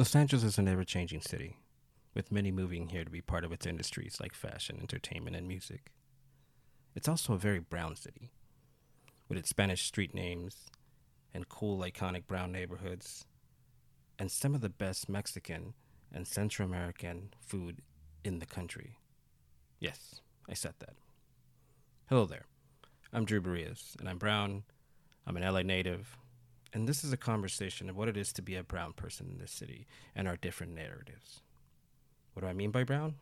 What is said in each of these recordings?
Los Angeles is an ever changing city, with many moving here to be part of its industries like fashion, entertainment, and music. It's also a very brown city, with its Spanish street names and cool, iconic brown neighborhoods, and some of the best Mexican and Central American food in the country. Yes, I said that. Hello there. I'm Drew Barrias, and I'm brown. I'm an LA native, and this is a conversation of what it is to be a brown person in this city and our different narratives. What do I mean by brown?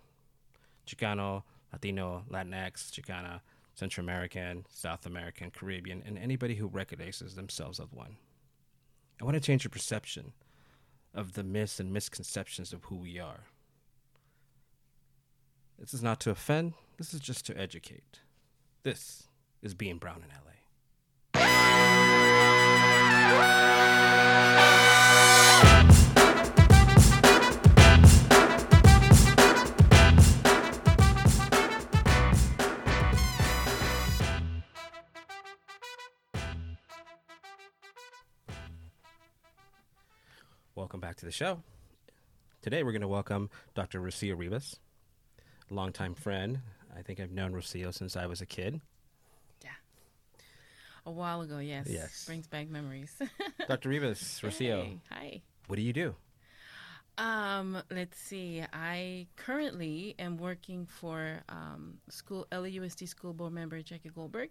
Chicano, Latino, Latinx, Chicana, Central American, South American, Caribbean, and anybody who recognizes themselves as one. I want to change your perception of the myths and misconceptions of who we are. This is not to offend, this is just to educate. This is being brown in LA. Welcome back to the show. Today we're going to welcome Dr. Rocio Rivas, longtime friend. I think I've known Rocio since I was a kid. A while ago, yes. Yes. Brings back memories. Dr. Rivas, Rocio, Hey, Hi. what do you do? Um, let's see. I currently am working for um, school LAUSD school board member Jackie Goldberg.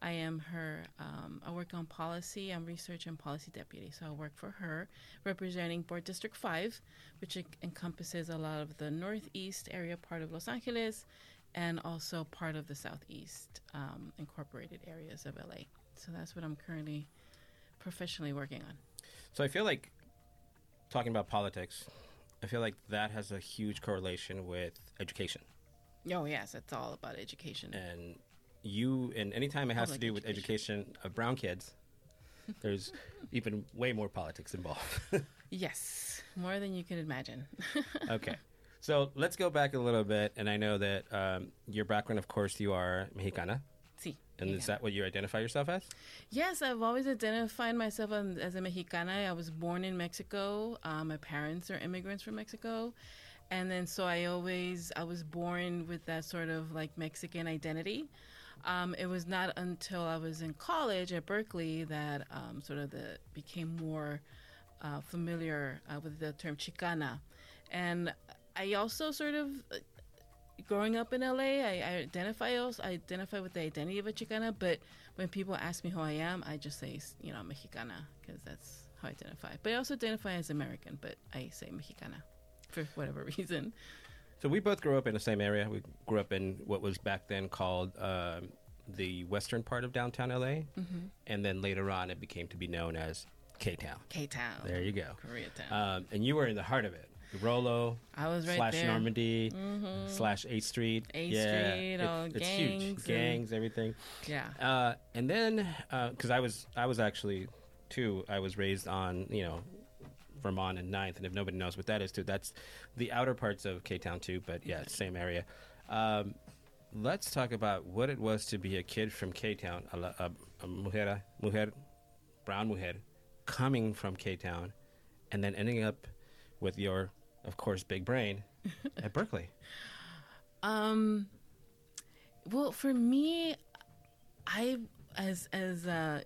I am her. Um, I work on policy. I'm research and policy deputy, so I work for her, representing Board District Five, which encompasses a lot of the northeast area part of Los Angeles, and also part of the southeast um, incorporated areas of LA. So that's what I'm currently professionally working on. So I feel like talking about politics, I feel like that has a huge correlation with education. Oh yes, it's all about education. And you, and anytime it has to Public do with education of brown kids, there's even way more politics involved. Yes, more than you can imagine. okay. So let's go back a little bit. And I know that um, your background, of course, you are Mexicana. See. And is that what you identify yourself as? Yes, I've always identified myself um, as a Mexicana. I was born in Mexico. Um, my parents are immigrants from Mexico. And then so I always, I was born with that sort of like Mexican identity. Um, it was not until I was in college at Berkeley that um, sort of the became more uh, familiar uh, with the term Chicana. And I also sort of growing up in LA, I, I identify also I identify with the identity of a Chicana, but when people ask me who I am, I just say you know Mexicana because that's how I identify. But I also identify as American, but I say Mexicana for whatever reason. So we both grew up in the same area. We grew up in what was back then called um, the western part of downtown LA, Mm-hmm. and then later on it became to be known as K Town. K Town. There you go. Koreatown. Um, and you were in the heart of it. Rolo I was right slash there. Normandie Mhm. slash 8th Street. 8th yeah, Street, it- all it's gangs huge. Gangs, everything. Yeah. Uh, and then, because I was, I was actually, too, I was raised on, you know, Vermont and Ninth, and if nobody knows what that is, too, that's the outer parts of K Town too. But yeah, same area. Um, let's talk about what it was to be a kid from K Town, a, a, a mujer, mujer, brown mujer, coming from K Town, and then ending up with your, of course, big brain at Berkeley. Um. Well, for me, I as as a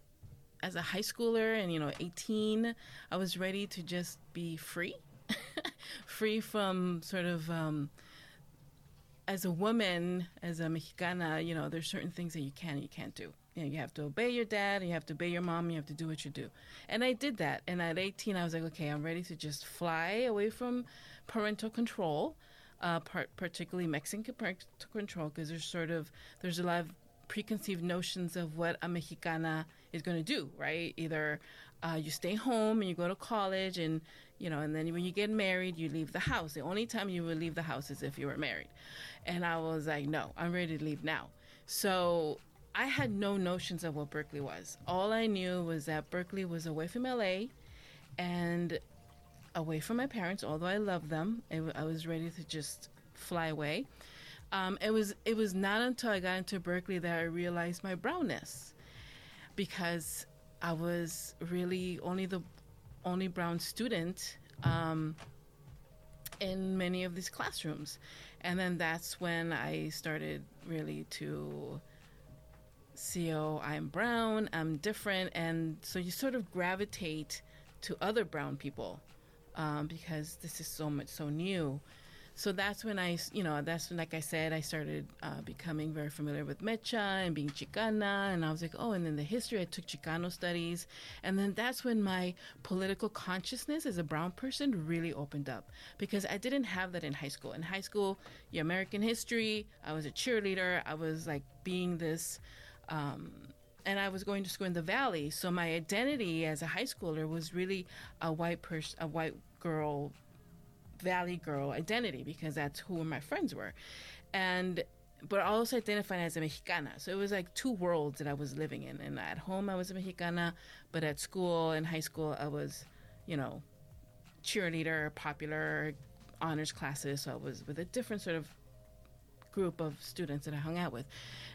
as a high schooler and you know 18, I was ready to just be free, free from sort of. Um, as a woman, as a Mexicana, you know, there's certain things that you can and you can't do. You know, you have to obey your dad, you have to obey your mom, you have to do what you do. And I did that. And at 18, I was like, okay, I'm ready to just fly away from parental control, uh, part, particularly Mexican parental control, because there's sort of there's a lot of preconceived notions of what a Mexicana is going to do, right? Either uh, you stay home and you go to college, and you know, and then when you get married, you leave the house. The only time you would leave the house is if you were married. And I was like, no, I'm ready to leave now. So I had no notions of what Berkeley was. All I knew was that Berkeley was away from LA and away from my parents, although I loved them. I was ready to just fly away. Um, it was it was not until I got into Berkeley that I realized my brownness, because I was really only the only brown student um, in many of these classrooms. And then that's when I started really to oh, I'm brown, I'm different. And so you sort of gravitate to other brown people um, because this is so much so new. So that's when I, you know, that's when, like I said, I started uh, becoming very familiar with Mecha and being Chicana. And I was like, oh, and then the history, I took Chicano studies. And then that's when my political consciousness as a brown person really opened up because I didn't have that in high school. In high school, your American history, I was a cheerleader, I was like being this. Um, and I was going to school in the valley, so my identity as a high schooler was really a white person, a white girl Valley girl identity because that's who my friends were. And but I also identified as a Mexicana. So it was like two worlds that I was living in. And at home I was a Mexicana, but at school in high school I was, you know, cheerleader, popular, honors classes. So I was with a different sort of group of students that I hung out with.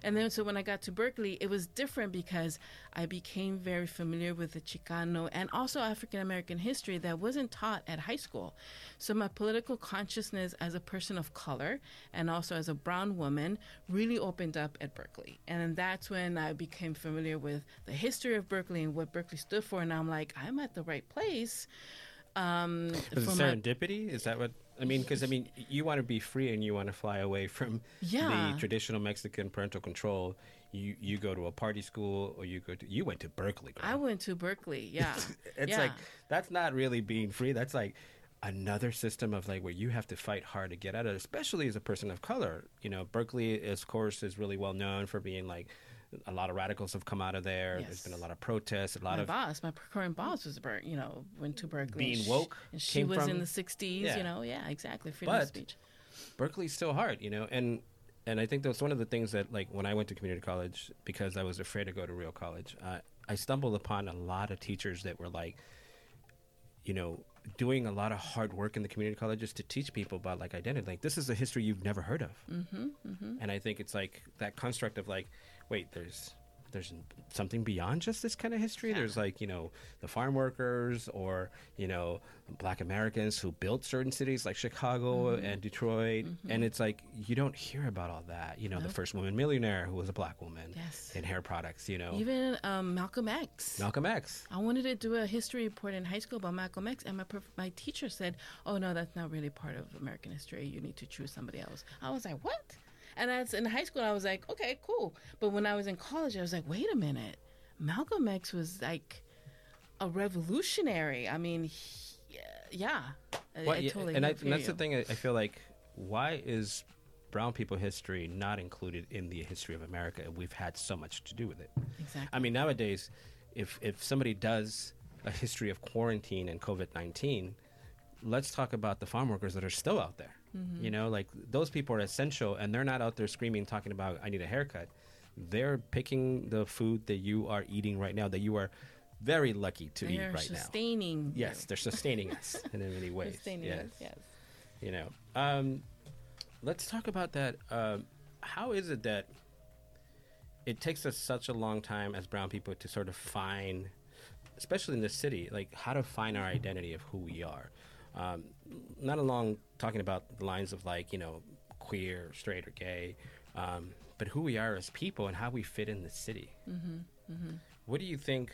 And then, so when I got to Berkeley, it was different because I became very familiar with the Chicano and also African American history that wasn't taught at high school. So my political consciousness as a person of color and also as a brown woman really opened up at Berkeley. And that's when I became familiar with the history of Berkeley and what Berkeley stood for. And I'm like, I'm at the right place. Um, Is it serendipity? My, Is that what I mean, because I mean, you want to be free and you want to fly away from yeah. the traditional Mexican parental control. You you go to a party school or you go to you went to Berkeley. Girl. I went to Berkeley. Yeah, it's yeah. like that's not really being free. That's like another system of like where you have to fight hard to get out of, it, especially as a person of color. You know, Berkeley, of course, is really well known for being like a lot of radicals have come out of there. Yes. There's been a lot of protests. A lot my of boss, my current boss was Ber- you know went to Berkeley. Being woke, and she, and she was from, in the '60s. Yeah. You know, yeah, exactly. Freedom but of speech. Berkeley's still hard, you know, and and I think that's one of the things that like when I went to community college because I was afraid to go to real college. Uh, I stumbled upon a lot of teachers that were like, you know, doing a lot of hard work in the community colleges to teach people about like identity. Like this is a history you've never heard of, mm-hmm, mm-hmm. and I think it's like that construct of like, wait, there's there's something beyond just this kind of history. Yeah. There's like you know the farm workers or you know Black Americans who built certain cities like Chicago mm-hmm. and Detroit, mm-hmm. and it's like you don't hear about all that. You know, the first woman millionaire who was a black woman yes. in hair products. You know, even um, Malcolm X. Malcolm X. I wanted to do a history report in high school about Malcolm X, and my my teacher said, "Oh no, that's not really part of American history. You need to choose somebody else." I was like, "What?" And as in high school, I was like, okay, cool. But when I was in college, I was like, wait a minute, Malcolm X was like a revolutionary. I mean, he, yeah, well, I, I totally. And, I, and that's the thing. I feel like why is brown people history not included in the history of America? We've had so much to do with it. Exactly. I mean, nowadays, if if somebody does a history of quarantine and COVID nineteen, let's talk about the farm workers that are still out there. Mm-hmm. You know, like those people are essential and they're not out there screaming, talking about, I need a haircut. They're picking the food that you are eating right now, that you are very lucky to they eat right sustaining now. Sustaining. Yes, they're sustaining us in many ways. Sustaining yes. Us, yes. You know, um, let's talk about that. Um, how is it that it takes us such a long time as brown people to sort of find, especially in the city, like how to find our identity of who we are? Um, not along talking about the lines of like you know queer, straight, or gay, um, but who we are as people and how we fit in the city. Mm-hmm, mm-hmm. What do you think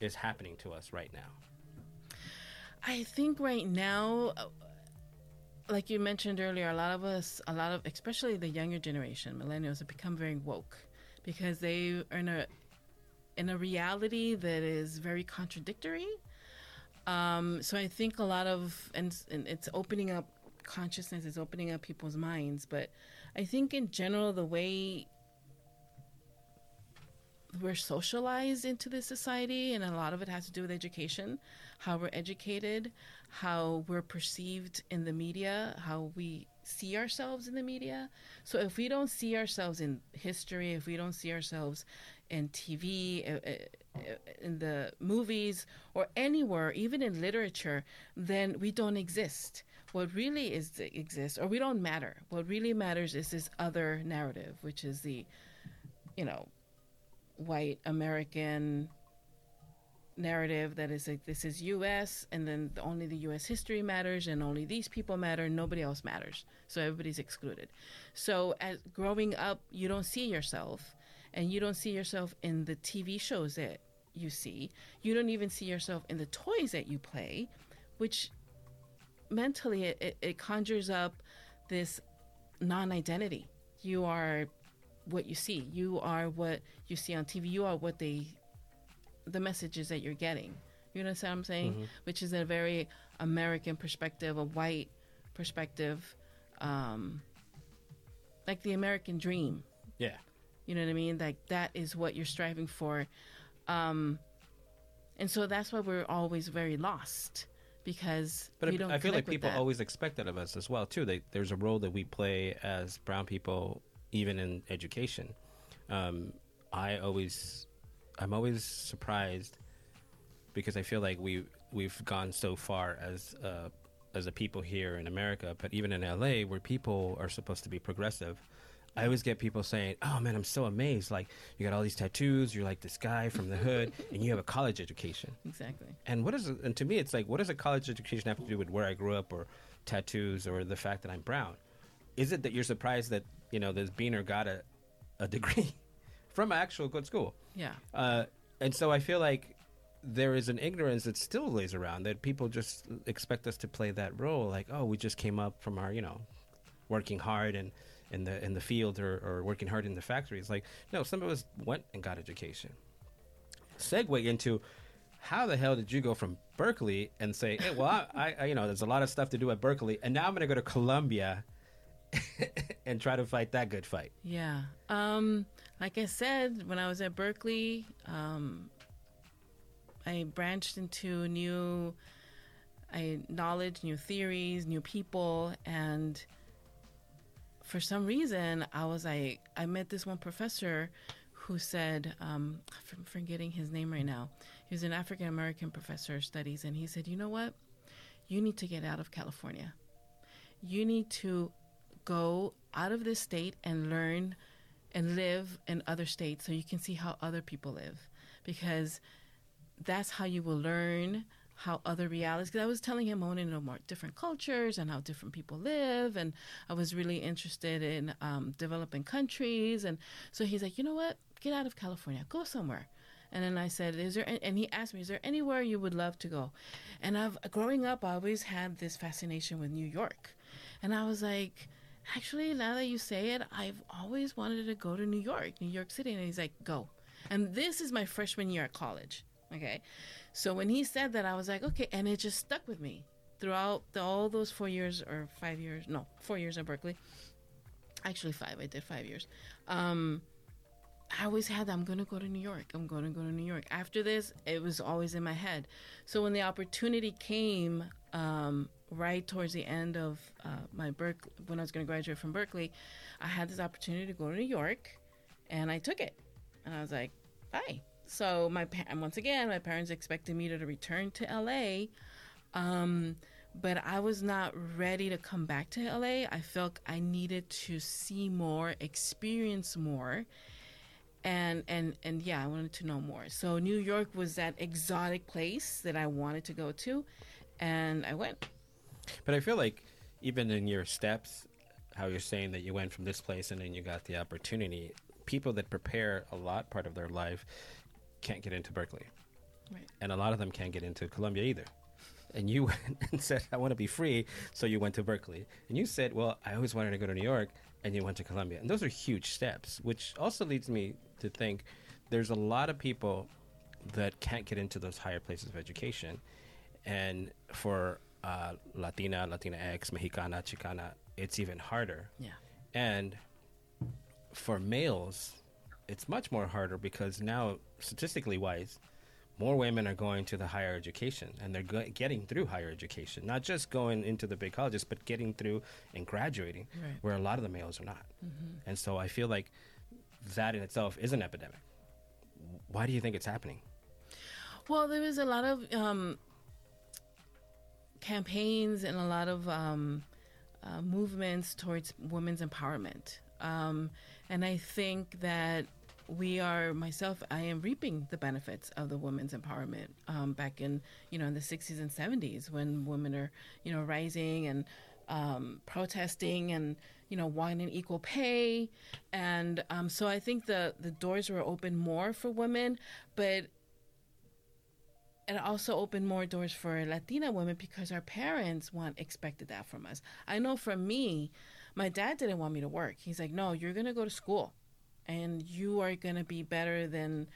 is happening to us right now? I think right now, uh, like you mentioned earlier, a lot of us, a lot of, especially the younger generation, millennials, have become very woke because they are in a in a reality that is very contradictory um, so I think a lot of, and, and it's opening up consciousness, it's opening up people's minds. But I think in general, the way we're socialized into this society, and a lot of it has to do with education, how we're educated, how we're perceived in the media, how we see ourselves in the media. So if we don't see ourselves in history, if we don't see ourselves in TV, uh, uh, Uh, in the movies, or anywhere, even in literature, then we don't exist. What really is exists, or we don't matter. What really matters is this other narrative, which is the, you know, white American narrative that is like this is U.S. and then only the U.S. history matters and only these people matter. Nobody else matters. So everybody's excluded. So as growing up, you don't see yourself, and you don't see yourself in the TV shows that you see. You don't even see yourself in the toys that you play, which mentally it, it, conjures up this non-identity. You are what you see. You are what you see on TV. You are what they the messages that you're getting. You understand what I'm saying? Mm-hmm. Which is a very American perspective, a white perspective, um, like the American dream. Yeah. You know what I mean? Like that is what you're striving for. Um, and so that's why we're always very lost because But we I- don't I feel like people always expect that of us as well too. They, there's a role that we play as brown people, even in education. Um, I always, I'm always surprised because I feel like we we've gone so far as uh, as a people here in America, but even in LA, where people are supposed to be progressive. I always get people saying, "Oh man, I'm so amazed! Like you got all these tattoos. You're like this guy from the hood, and you have a college education." exactly. And what is and to me it's like what does a college education have to do with where I grew up or tattoos or the fact that I'm brown? Is it that you're surprised that, you know, this beaner got a, a degree from an actual good school? Yeah. Uh, and so I feel like there is an ignorance that still lays around that people just expect us to play that role like, oh, we just came up from our, you know, working hard and in the in the field or, or working hard in the factory. It's like, no, some of us went and got education. Segue into how the hell did you go from Berkeley and say, hey, well, I, I, you know, there's a lot of stuff to do at Berkeley, and now I'm going to go to Columbia and try to fight that good fight. Yeah. Um, like I said, when I was at Berkeley, um, I branched into new I knowledge, new theories, new people, and for some reason, I was like, I met this one professor who said, um, I'm forgetting his name right now. He was an African American professor of studies, and he said, You know what? You need to get out of California. You need to go out of this state and learn and live in other states so you can see how other people live because that's how you will learn how other realities because i was telling him i want to know more different cultures and how different people live and i was really interested in um, developing countries and so he's like you know what? Get out of california. Go somewhere. And then i said is there and he asked me is there anywhere you would love to go? And i've growing up i always had this fascination with new york. And i was like actually now that you say it i've always wanted to go to new york new york city. And he's like go. And this is my freshman year at college okay so when he said that i was like okay and it just stuck with me throughout the, all those four years or five years no four years at berkeley actually five i did five years um I always had I'm going to go to New York. I'm going to go to New York. After this, it was always in my head. So when the opportunity came, um, right towards the end of uh, my Berkeley, when I was going to graduate from Berkeley, I had this opportunity to go to New York, and I took it. And I was like, bye. So my once again, my parents expected me to return to LA, um, but I was not ready to come back to LA. I felt I needed to see more, experience more and and and yeah i wanted to know more so new york was that exotic place that i wanted to go to and i went But I feel like even in your steps, how you're saying that you went from this place and then you got the opportunity, people that prepare a lot part of their life can't get into Berkeley. Right. And a lot of them can't get into Columbia either. And you went and said, I want to be free. So you went to Berkeley. And you said, Well, I always wanted to go to New York. And you went to Columbia. And those are huge steps, which also leads me to think there's a lot of people that can't get into those higher places of education. And for uh, Latina, Latina X, Mexicana, Chicana, it's even harder. yeah And for males, it's much more harder because now, statistically wise, more women are going to the higher education and they're go- getting through higher education, not just going into the big colleges, but getting through and graduating, Right. where a lot of the males are not. And so I feel like that in itself is an epidemic. Why do you think it's happening? well there was a lot of um, campaigns and a lot of um, uh, movements towards women's empowerment um, and i think that we are myself i am reaping the benefits of the women's empowerment um, back in you know in the 60s and 70s when women are you know rising and um, protesting and you know wanting equal pay. And um, so i think the the doors were open more for women but it also opened more doors for latina women because our parents want expected that from us. I know for me my dad didn't want me to work he's like no you're going to go to school and you are going to be better than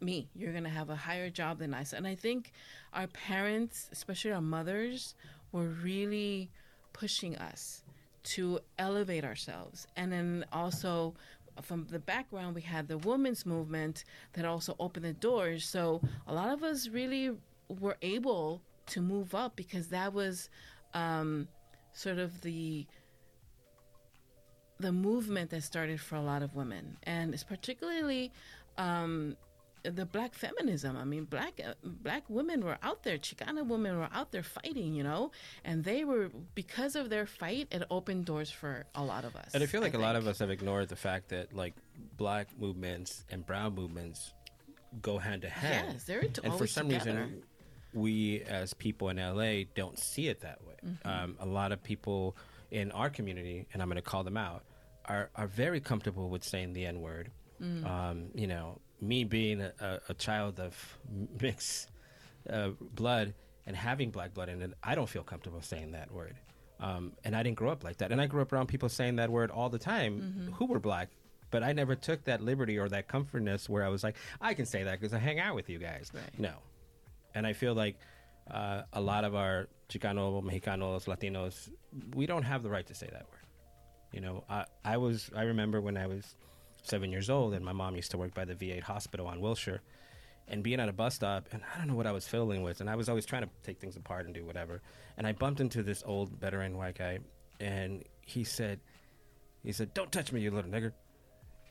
me. You're going to have a higher job than us. And I think our parents, especially our mothers, were really pushing us to elevate ourselves. And then also from the background, we had the women's movement that also opened the doors. So a lot of us really were able to move up because that was um, sort of the the movement that started for a lot of women, and it's particularly um, the black feminism. I mean, black uh, black women were out there, Chicana women were out there fighting, you know, and they were because of their fight, it opened doors for a lot of us. And I feel like a a lot of us have ignored the fact that like black movements and brown movements go hand to hand. Yes, they're and for some together. reason, we as people in LA don't see it that way. Mm-hmm. Um, a lot of people in our community, and I'm going to call them out, are are very comfortable with saying the N word. Mm. Um, you know, me being a, a, child of mixed uh, blood and having black blood in it, I don't feel comfortable saying that word. Um, and I didn't grow up like that. And I grew up around people saying that word all the time Mm-hmm. who were black. But I never took that liberty or that comfortness where I was like, I can say that because I hang out with you guys. Right. No. And I feel like uh, a lot of our Chicano, Mexicanos, Latinos, we don't have the right to say that word. You know, I, I was, I remember when I was seven years old and my mom used to work by the VA hospital on Wilshire and being at a bus stop and I don't know what I was fiddling with and I was always trying to take things apart and do whatever. And I bumped into this old veteran white guy and he said he said don't touch me you little nigger.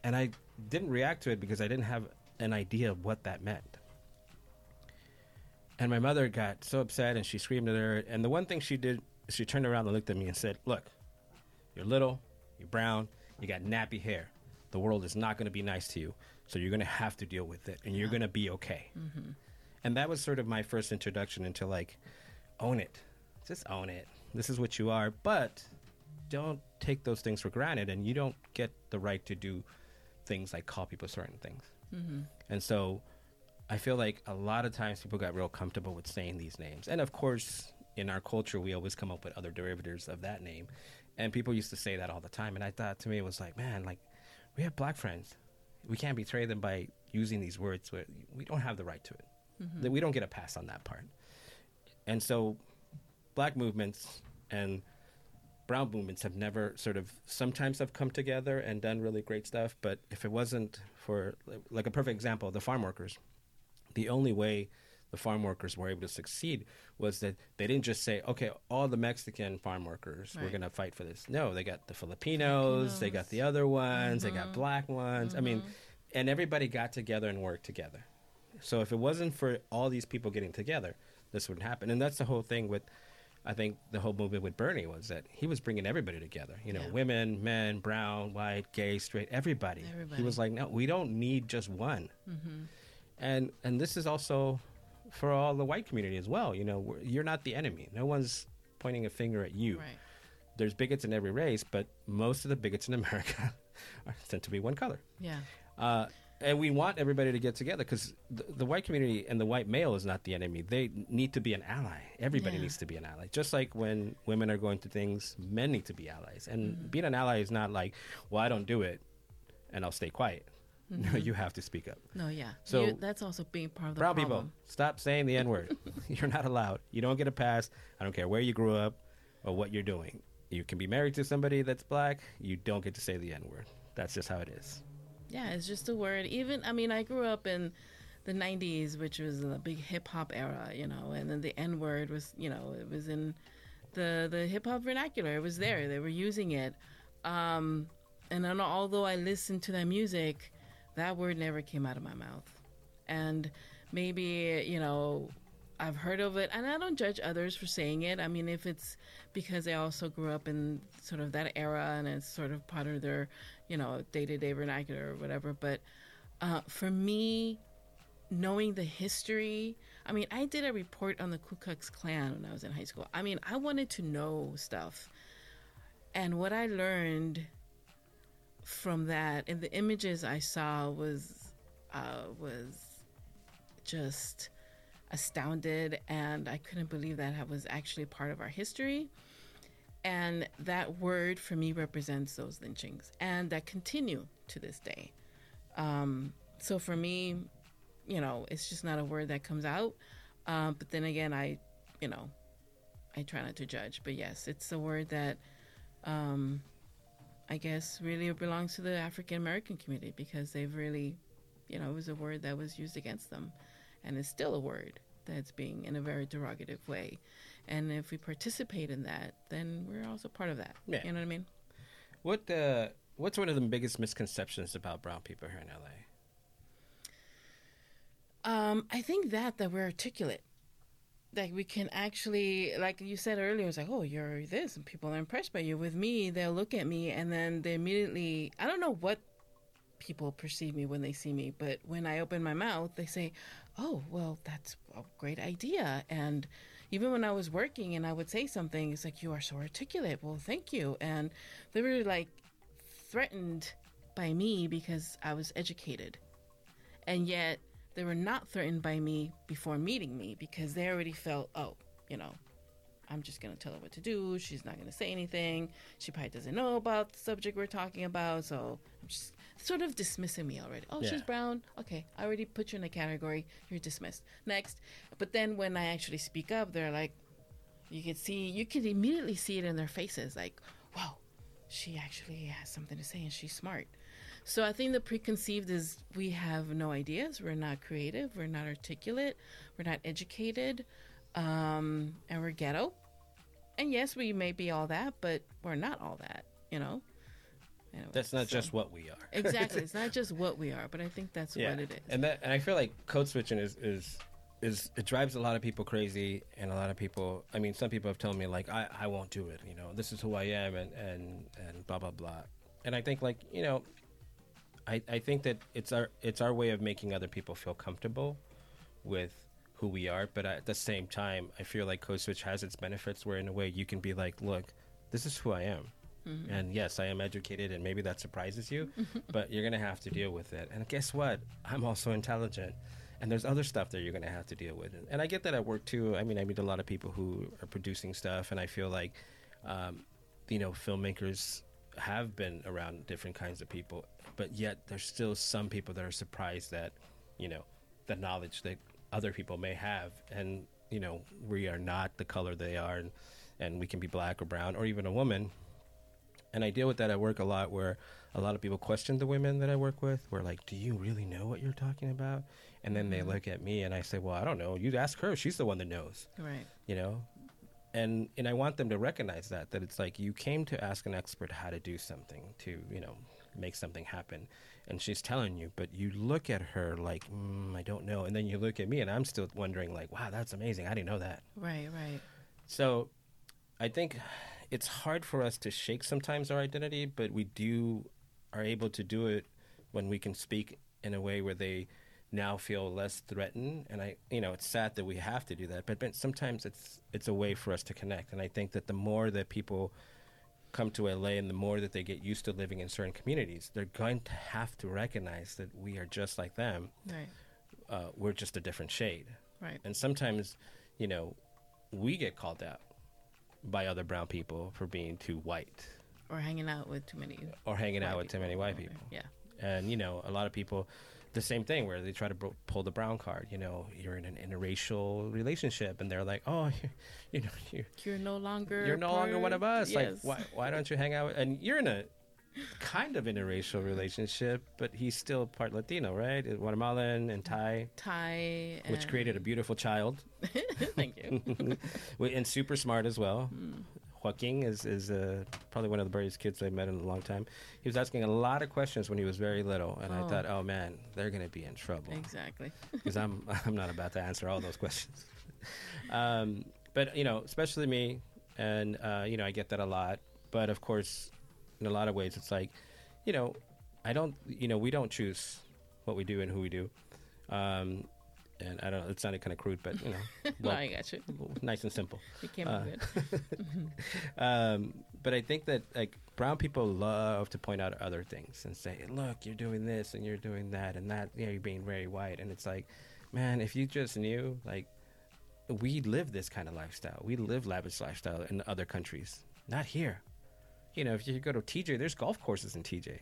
And I didn't react to it because I didn't have an idea of what that meant. And my mother got so upset and she screamed at her. And the one thing she did she turned around and looked at me and said look you're little you're brown you got nappy hair. The world is not going to be nice to you so you're going to have to deal with it and you're going to be okay. Mm-hmm. And that was sort of my first introduction into like own it. Just own it. This is what you are but don't take those things for granted and you don't get the right to do things like call people certain things. Mm-hmm. And so i feel like a lot of times people got real comfortable with saying these names. And of course in our culture we always come up with other derivatives of that name and people used to say that all the time. And i thought to me it was like man like we have black friends. We can't betray them by using these words where we don't have the right to it. Mm-hmm. That we don't get a pass on that part. And so black movements and brown movements have never sort of sometimes have come together and done really great stuff. But if it wasn't for like a perfect example the farm workers the only way the farm workers were able to succeed was that they didn't just say okay all the mexican farm workers we're going to fight for this no they got the filipinos, they got the other ones they Mm-hmm. got black ones i mean and everybody got together and worked together so if it wasn't for all these people getting together, this wouldn't happen. And that's the whole thing with, I think the whole movement with Bernie was that he was bringing everybody together. You know, Yeah. women, men, brown, white, gay, straight, everybody. Everybody. He was like, no, we don't need just one. And and this is also for all the white community as well. You know, you're not the enemy. No one's pointing a finger at you. Right. There's bigots in every race, but most of the bigots in America are tend to be one color. Yeah. Uh, and we want everybody to get together because the, the white community and the white male is not the enemy. They need to be an ally. Everybody Yeah. needs to be an ally. Just like when women are going through things, men need to be allies. And Mm-hmm. being an ally is not like, well, I don't do it and I'll stay quiet. No, you have to speak up. No, yeah. So- You- that's also being part of the Brown problem. people, stop saying the N word. you're not allowed. You don't get a pass. I don't care where you grew up or what you're doing. You can be married to somebody that's black. You don't get to say the N word. That's just how it is. Yeah, it's just a word. Even I mean, I grew up in the '90s, which was a big hip hop era, you know, and then the N word was, you know, it was in the the hip hop vernacular. It was there. They were using it. Um, and then although I listened to that music, that word never came out of my mouth. And maybe you know, I've heard of it, and I don't judge others for saying it. I mean, if it's because they also grew up in sort of that era and it's sort of part of their, you know, day to day vernacular or whatever. But uh, for me, knowing the history. I mean, I did a report on the Ku Klux Klan when I was in high school. I mean, I wanted to know stuff. And what I learned from that and the images I saw was uh, was just astounded and I couldn't believe that it was actually part of our history. And that word for me represents those lynchings and that continue to this day. Um, so for me, you know, it's just not a word that comes out. Um, but then again, I, you know, I try not to judge. But yes, it's a word that um, I guess really belongs to the African American community because they've really, you know, it was a word that was used against them. And it's still a word that's being in a very derogative way. And if we participate in that, then we're also part of that. Yeah. You know what I mean? What uh, what's one of the biggest misconceptions about brown people here in LA? Um, I think that that we're articulate. Like we can actually, like you said earlier, it's like, oh, you're this, and people are impressed by you. With me, they'll look at me, and then they immediately, I don't know what people perceive me when they see me, but when I open my mouth, they say, oh, well, that's a great idea. And even when I was working and I would say something, it's like, you are so articulate. Well, thank you. And they were like threatened by me because I was educated. And yet they were not threatened by me before meeting me because they already felt, oh, you know, I'm just going to tell her what to do. She's not going to say anything. She probably doesn't know about the subject we're talking about. So I'm just sort of dismissing me already. Oh, Yeah. she's brown. Okay, I already put you in a category. You're dismissed. Next. But then when I actually speak up, they're like, you can see, you can immediately see it in their faces like, wow, she actually has something to say and she's smart. So I think the preconceived is we have no ideas. We're not creative. We're not articulate. We're not educated. Um, and we're ghetto. And yes, we may be all that, but we're not all that, you know? Anyway, That's not so- just what we are. exactly. It's not just what we are, but I think that's yeah, what it is. and that and I feel like code switching is is is it drives a lot of people crazy, and a lot of people. I mean, some people have told me like I I won't do it. You know, this is who I am, and and and blah blah blah. And I think like you know, I I think that it's our it's our way of making other people feel comfortable with who we are. But at the same time, I feel like code switch has its benefits, where in a way you can be like, look, this is who I am. And yes, I am educated, and maybe that surprises you, but you're going to have to deal with it. And guess what? I'm also intelligent. And there's other stuff that you're going to have to deal with. And I get that at work too. I mean, I meet a lot of people who are producing stuff, and I feel like, um, you know, filmmakers have been around different kinds of people, but yet there's still some people that are surprised that, you know, the knowledge that other people may have. And, you know, we are not the color they are, and, and we can be black or brown or even a woman and I deal with that at work a lot where a lot of people question the women that I work with. We're like, do you really know what you're talking about? And then they mm-hmm. look at me and I say, well, I don't know. You ask her. She's the one that knows, right. you know? And, and I want them to recognize that, that it's like you came to ask an expert how to do something, to, you know, make something happen. And she's telling you, but you look at her like, mm, I don't know. And then you look at me and I'm still wondering like, wow, that's amazing. I didn't know that. Right, right. So I think it's hard for us to shake sometimes our identity, but we do are able to do it when we can speak in a way where they now feel less threatened. And I, you know, it's sad that we have to do that, but, but sometimes it's it's a way for us to connect. And I think that the more that people come to LA and the more that they get used to living in certain communities, they're going to have to recognize that we are just like them. Right. Uh, we're just a different shade. Right. And sometimes, you know, we get called out by other brown people for being too white Or hanging out with too many or hanging out with too many white people. Yeah. And, you know, a lot of people, the same thing where they try to bro- pull the brown card. You know, you're in an interracial relationship and they're like, oh, you know, you're, You're no longer you're no longer one of part- us. Like, why, why don't you hang out? With, and you're in a kind of interracial relationship, but he's still part Latino, right? Uh, Guatemalan and Thai, Thai which and- created a beautiful child. Thank you. And super smart as well. Hmm. Joaquin is is uh, probably one of the brightest kids I've met in a long time. He was asking a lot of questions when he was very little, and I Oh. thought, oh man, they're gonna be in trouble exactly. because I'm I'm not about to answer all those questions. um, but you know, especially me, and uh, you know, I get that a lot. But of course, in a lot of ways, it's like, you know, I don't, you know, we don't choose what we do and who we do. Um, and I don't know, it sounded kind of crude, but you know, no, I got you. nice and simple. It came uh, out good. Um, but I think that like brown people love to point out other things and say, "Look, you're doing this and you're doing that and that. Yeah, you're being very white." And it's like, man, if you just knew, like, we live this kind of lifestyle. We live lavish lifestyle in other countries, not here. You know, if you go to TJ, there's golf courses in TJ.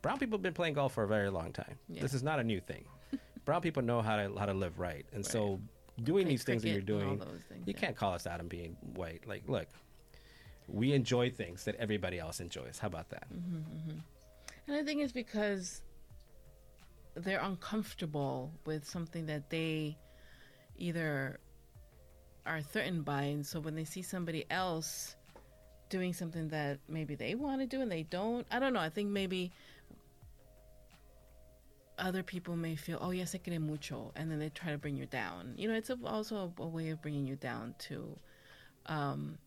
Brown people have been playing golf for a very long time. Yeah. This is not a new thing. Brown people know how to how to live right, and so doing these things that you're cricket and all doing, things, you yeah. can't call us out on being white. Like, look, we enjoy things that everybody else enjoys. How about that? Mm-hmm, mm-hmm. And I think it's because they're uncomfortable with something that they either are threatened by. And so when they see somebody else doing something that maybe they want to do and they don't, I don't know. I think maybe other people may feel, oh, yes, I quiere mucho. And then they try to bring you down. You know, it's a, also a, a way of bringing you down to um,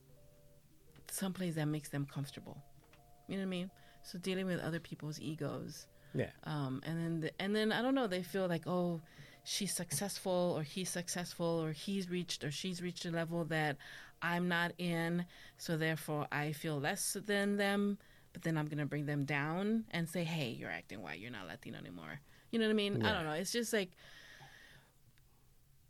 someplace that makes them comfortable. You know what I mean? So dealing with other people's egos, Yeah. um, and then the, and then I don't know. They feel like oh, she's successful or he's successful or he's reached or she's reached a level that I'm not in, so therefore I feel less than them. But then I'm gonna bring them down and say, hey, you're acting white. You're not Latino anymore. You know what I mean? I don't know. It's just like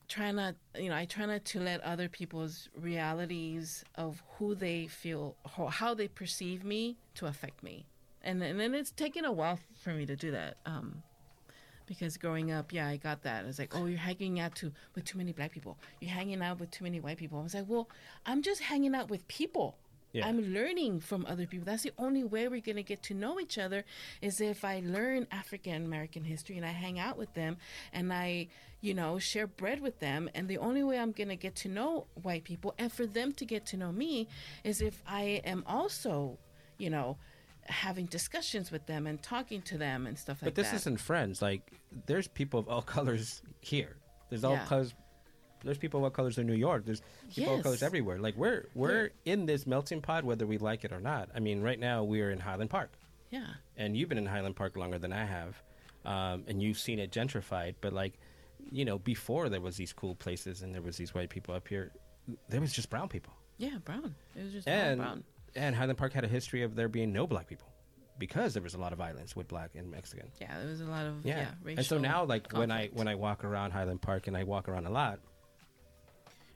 try not you know i try not to let other people's realities of who they feel how, they perceive me to affect me. And, then, and then it's taken a while for me to do that um because growing up yeah i got that. It's like oh you're hanging out to with too many black people. You're hanging out with too many white people. I was like well i'm just hanging out with people Yeah. i'm learning from other people that's the only way we're going to get to know each other is if i learn african american history and i hang out with them and i you know share bread with them and the only way i'm going to get to know white people and for them to get to know me is if i am also you know having discussions with them and talking to them and stuff like that. But this isn't friends. Like, there's people of all colors here. There's all Yeah. colors. There's people of all colors in New York. There's people of colors everywhere. Like we're we're in this melting pot, whether we like it or not. I mean, right now we're in Highland Park, yeah and you've been in Highland Park longer than I have, um, and you've seen it gentrified. But like, you know, before there was these cool places and there was these white people up here, there was just brown people. yeah brown it was just and brown and Highland Park had a history of there being no black people because there was a lot of violence with black and Mexican. yeah there was a lot of Yeah. yeah, racial and so now like when I when I walk around Highland Park and I walk around a lot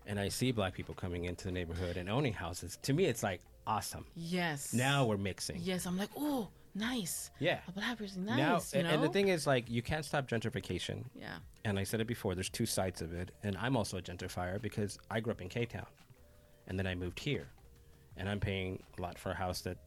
and I see black people coming into the neighborhood and owning houses, to me it's like awesome. yes Now we're mixing. yes i'm like oh nice Yeah. a black person nice Now you and, and the thing is like you can't stop gentrification. yeah And I said it before, there's two sides of it. And I'm also a gentrifier because I grew up in K Town. And then I moved here. And I'm paying a lot for a house that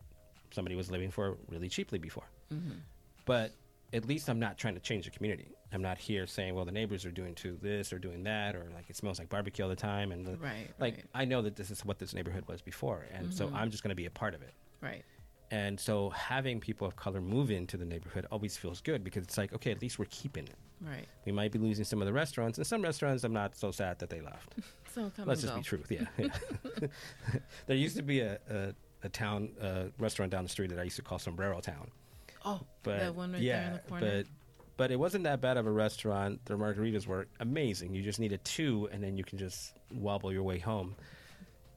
somebody was living for really cheaply before. Mm-hmm. But at least I'm not trying to change the community. I'm not here saying, well, the neighbors are doing to this or doing that, or like it smells like barbecue all the time. And the, Right, like right. I know that this is what this neighborhood was before. And so I'm just going to be a part of it. right And so having people of color move into the neighborhood always feels good because it's like, okay, at least we're keeping it. right We might be losing some of the restaurants, and some restaurants I'm not so sad that they left. so come on. Let's just go. be truth, yeah. yeah. there used to be a, a, a town uh, restaurant down the street that I used to call Sombrero Town, oh but that one right yeah, there in the corner but but it wasn't that bad of a restaurant. Their margaritas were amazing. You just needed two, and then you can just wobble your way home.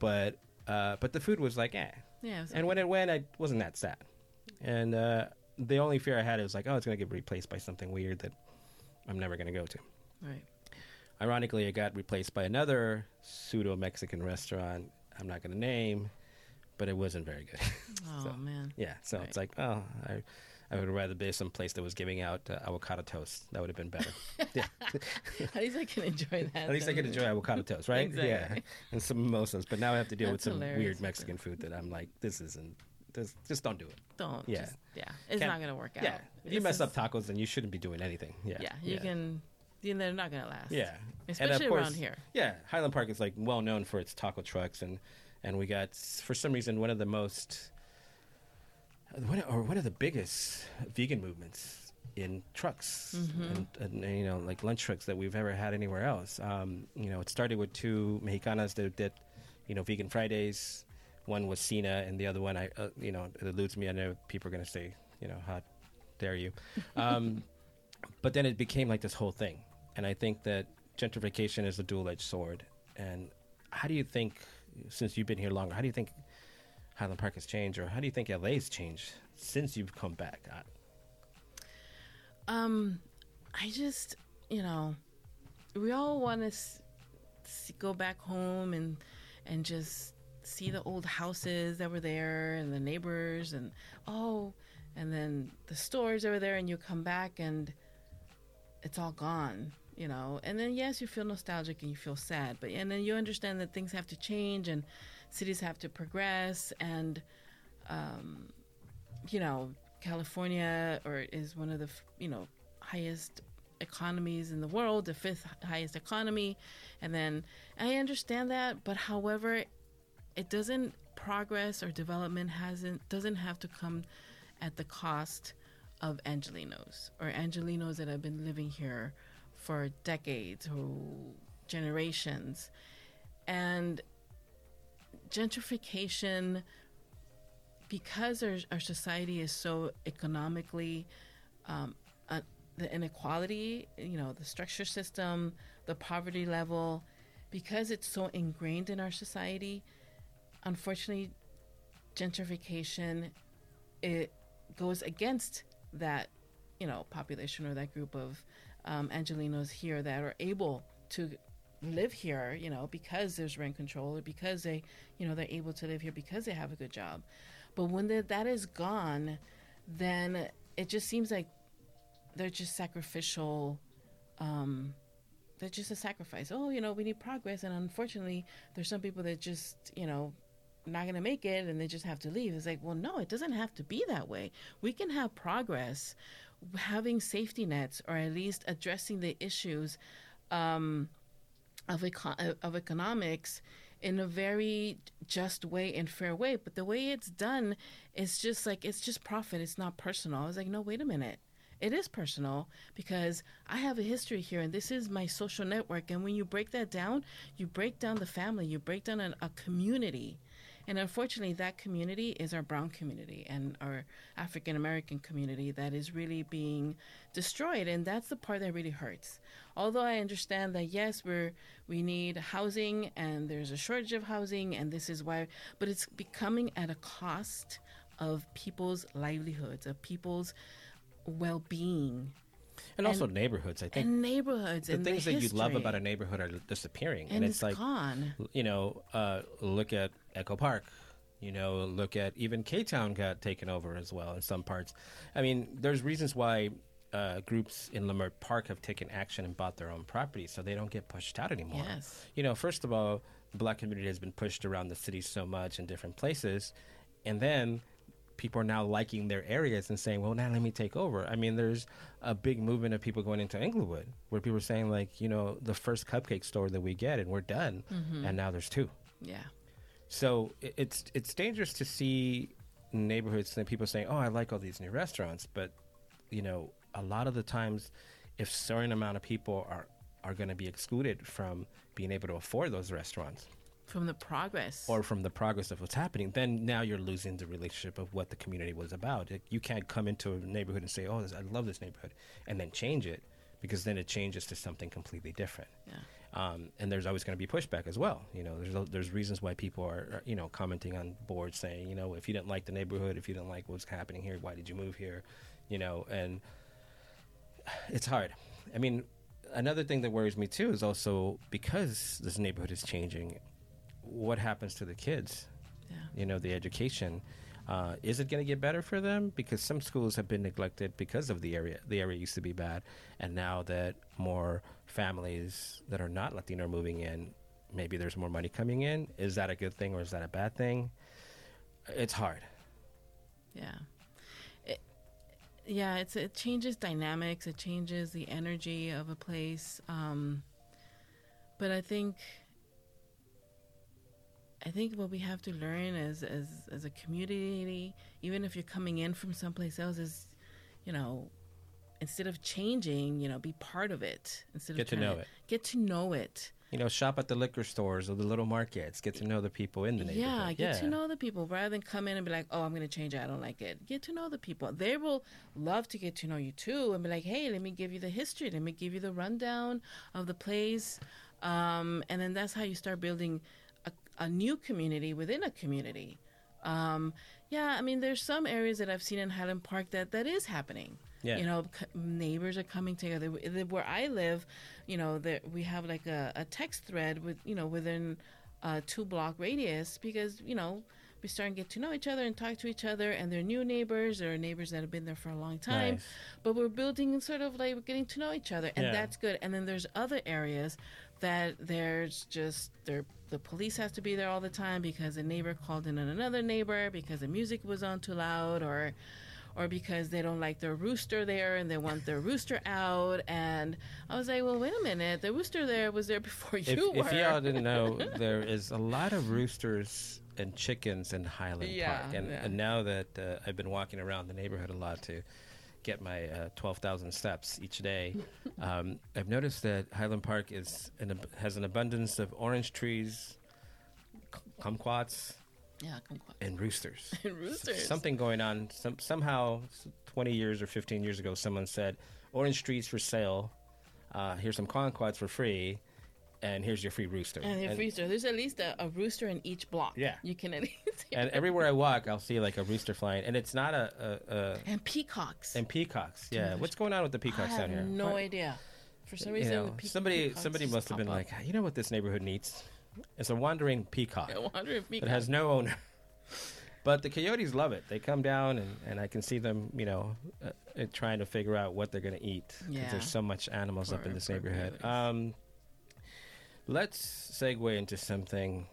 But uh, but the food was like, eh. yeah it was And when it went, I wasn't that sad. And uh, the only fear I had was like, oh, it's gonna get replaced by something weird that I'm never gonna go to. right Ironically, it got replaced by another pseudo Mexican restaurant. I'm not going to name, but it wasn't very good. oh So, man yeah, so Right. it's like, oh, I, I would rather be some place that was giving out uh, avocado toast. That would have been better. yeah. at least i can enjoy that At least I can enjoy avocado toast, right? Yeah, and some mimosas. But now I have to deal with some weird Mexican food that I'm like, this isn't. This, just don't do it. don't Yeah. just, yeah it's Can't- not gonna work out Yeah, if you mess is- up tacos, then you shouldn't be doing anything. Yeah, yeah you can you know, they're not gonna last Yeah, especially and of course, around here Yeah, Highland Park is like well known for its taco trucks, and and we got for some reason one of the most, one of- or one of the biggest vegan movements in trucks and, and, and, you know like lunch trucks that we've ever had anywhere else. Um, you know, it started with two Mexicanas that did, you know, vegan Fridays. One was Cena, and the other one, I uh, you know, it eludes me. I know people are gonna say, you know, how dare you. Um, but then it became like this whole thing, and I think that gentrification is a dual-edged sword. And how do you think, since you've been here longer, how do you think Highland Park has changed, or how do you think LA's changed since you've come back? Um, I just, you know, we all want to s- go back home and and just see the old houses that were there and the neighbors and oh, and then the stores were there, and you come back and it's all gone, you know. And then yes, you feel nostalgic and you feel sad, but and then you understand that things have to change and cities have to progress and um, you know, California or is one of the you know highest economies in the world, the fifth highest economy, and then I understand that, but however, it doesn't progress or development hasn't doesn't have to come at the cost of Angelinos or Angelinos that have been living here for decades or generations, and gentrification because our, our society is so economically um, uh, the inequality you know the structure system the poverty level because it's so ingrained in our society unfortunately gentrification it goes against that you know population or that group of um, angelinos here that are able to live here you know because there's rent control or because they you know they're able to live here because they have a good job but when the, that is gone, then it just seems like they're just sacrificial. Um, they're just a sacrifice. Oh, you know, we need progress, and unfortunately, there's some people that just, you know, not going to make it, and they just have to leave. It's like, well, no, it doesn't have to be that way. We can have progress, having safety nets, or at least addressing the issues um, of eco- of economics in a very just way and fair way. But the way it's done is just like it's just profit. It's not personal. I was like, no, wait a minute. It is personal because I have a history here and this is my social network. And when you break that down, you break down the family, you break down an, a community. And unfortunately, that community is our brown community and our African American community that is really being destroyed. And that's the part that really hurts. Although I understand that yes, we're we need housing and there's a shortage of housing, and this is why, but it's becoming at a cost of people's livelihoods, of people's well-being. And, also neighborhoods, I think. And neighborhoods the and things the that you love about a neighborhood are disappearing, and, and, it's, it's, like gone. you know, uh, look at Echo Park. You know, look at even K Town got taken over as well in some parts. I mean, there's reasons why uh, groups in Leimert Park have taken action and bought their own property, so they don't get pushed out anymore. Yes. You know, first of all, the black community has been pushed around the city so much in different places, and then people are now liking their areas and saying, "Well, now let me take over." I mean, there's a big movement of people going into Inglewood where people are saying, like, you know, the first cupcake store that we get, and we're done, mm-hmm. and now there's two. Yeah. So it's it's dangerous to see neighborhoods and people saying, "Oh, I like all these new restaurants," but you know, a lot of the times, if certain amount of people are are going to be excluded from being able to afford those restaurants From the progress. or from the progress of what's happening, then now you're losing the relationship of what the community was about. It- you can't come into a neighborhood and say, "Oh, this, I love this neighborhood," and then change it because then it changes to something completely different yeah. um, and there's always going to be pushback as well. You know, there's there's reasons why people are, are, you know commenting on boards saying, you know, if you didn't like the neighborhood, if you didn't like what's happening here, why did you move here? You know, and it's hard. I mean, another thing that worries me too is also because this neighborhood is changing, what happens to the kids? Yeah. You know, the education. Uh, is it going to get better for them? Because some schools have been neglected because of the area. The area used to be bad, and now that more families that are not Latino are moving in, maybe there's more money coming in. Is that a good thing or is that a bad thing? It's hard. Yeah. It, yeah, it's it changes dynamics, it changes the energy of a place. Um, but I think I think what we have to learn as as as a community, even if you're coming in from someplace else, is you know, instead of changing, you know, be part of it. Instead of Get of to know it. Get to know it. You know, shop at the liquor stores or the little markets. Get to know the people in the neighborhood. Yeah, get to know the people rather than come in and be like, "Oh, I'm going to change it. I don't like it." Get to know the people. They will love to get to know you too, and be like, "Hey, let me give you the history. Let me give you the rundown of the place," um, and then that's how you start building a, new community within a community. Um, yeah, I mean, there's some areas that I've seen in Highland Park that that is happening. Yeah. You know, c- neighbors are coming together. Where I live, you know, there, we have like a, a text thread with, you know, within a two block radius because, you know, we start to get to know each other and talk to each other and they're new neighbors or neighbors that have been there for a long time Nice. but we're building sort of like we're getting to know each other and Yeah. that's good and then there's other areas that there's just there the police has to be there all the time because a neighbor called in on another neighbor because the music was on too loud or or because they don't like their rooster there and they want their rooster out and I was like, well, wait a minute, the rooster there was there before If, you if were. y'all didn't know, there is a lot of roosters and chickens in Highland Yeah, Park, and, yeah. and now that uh, I've been walking around the neighborhood a lot to get my uh, twelve thousand steps each day, um, I've noticed that Highland Park is an, ab- has an abundance of orange trees, kumquats, yeah, on. and roosters. roosters. Something going on. Some, somehow, 20 years or 15 years ago, someone said, Orange trees for sale. Uh, here's some kumquats for free. And here's your free rooster. And a and, rooster. There's at least a, a rooster in each block. Yeah. You can at least and everywhere I walk, I'll see like a rooster flying. And it's not a. a, a and peacocks. and peacocks. Yeah. What's going on with the peacocks down here? no What- idea. For some you reason, know, the pe- somebody peacocks somebody must have been up. like, you know what this neighborhood needs? It's a wandering peacock. I wonder if It has no owner. But the coyotes love it. They come down, and, and I can see them, you know, uh, uh, trying to figure out what they're going to eat. Yeah. there's so much animals up in this neighborhood. Um, let's segue into something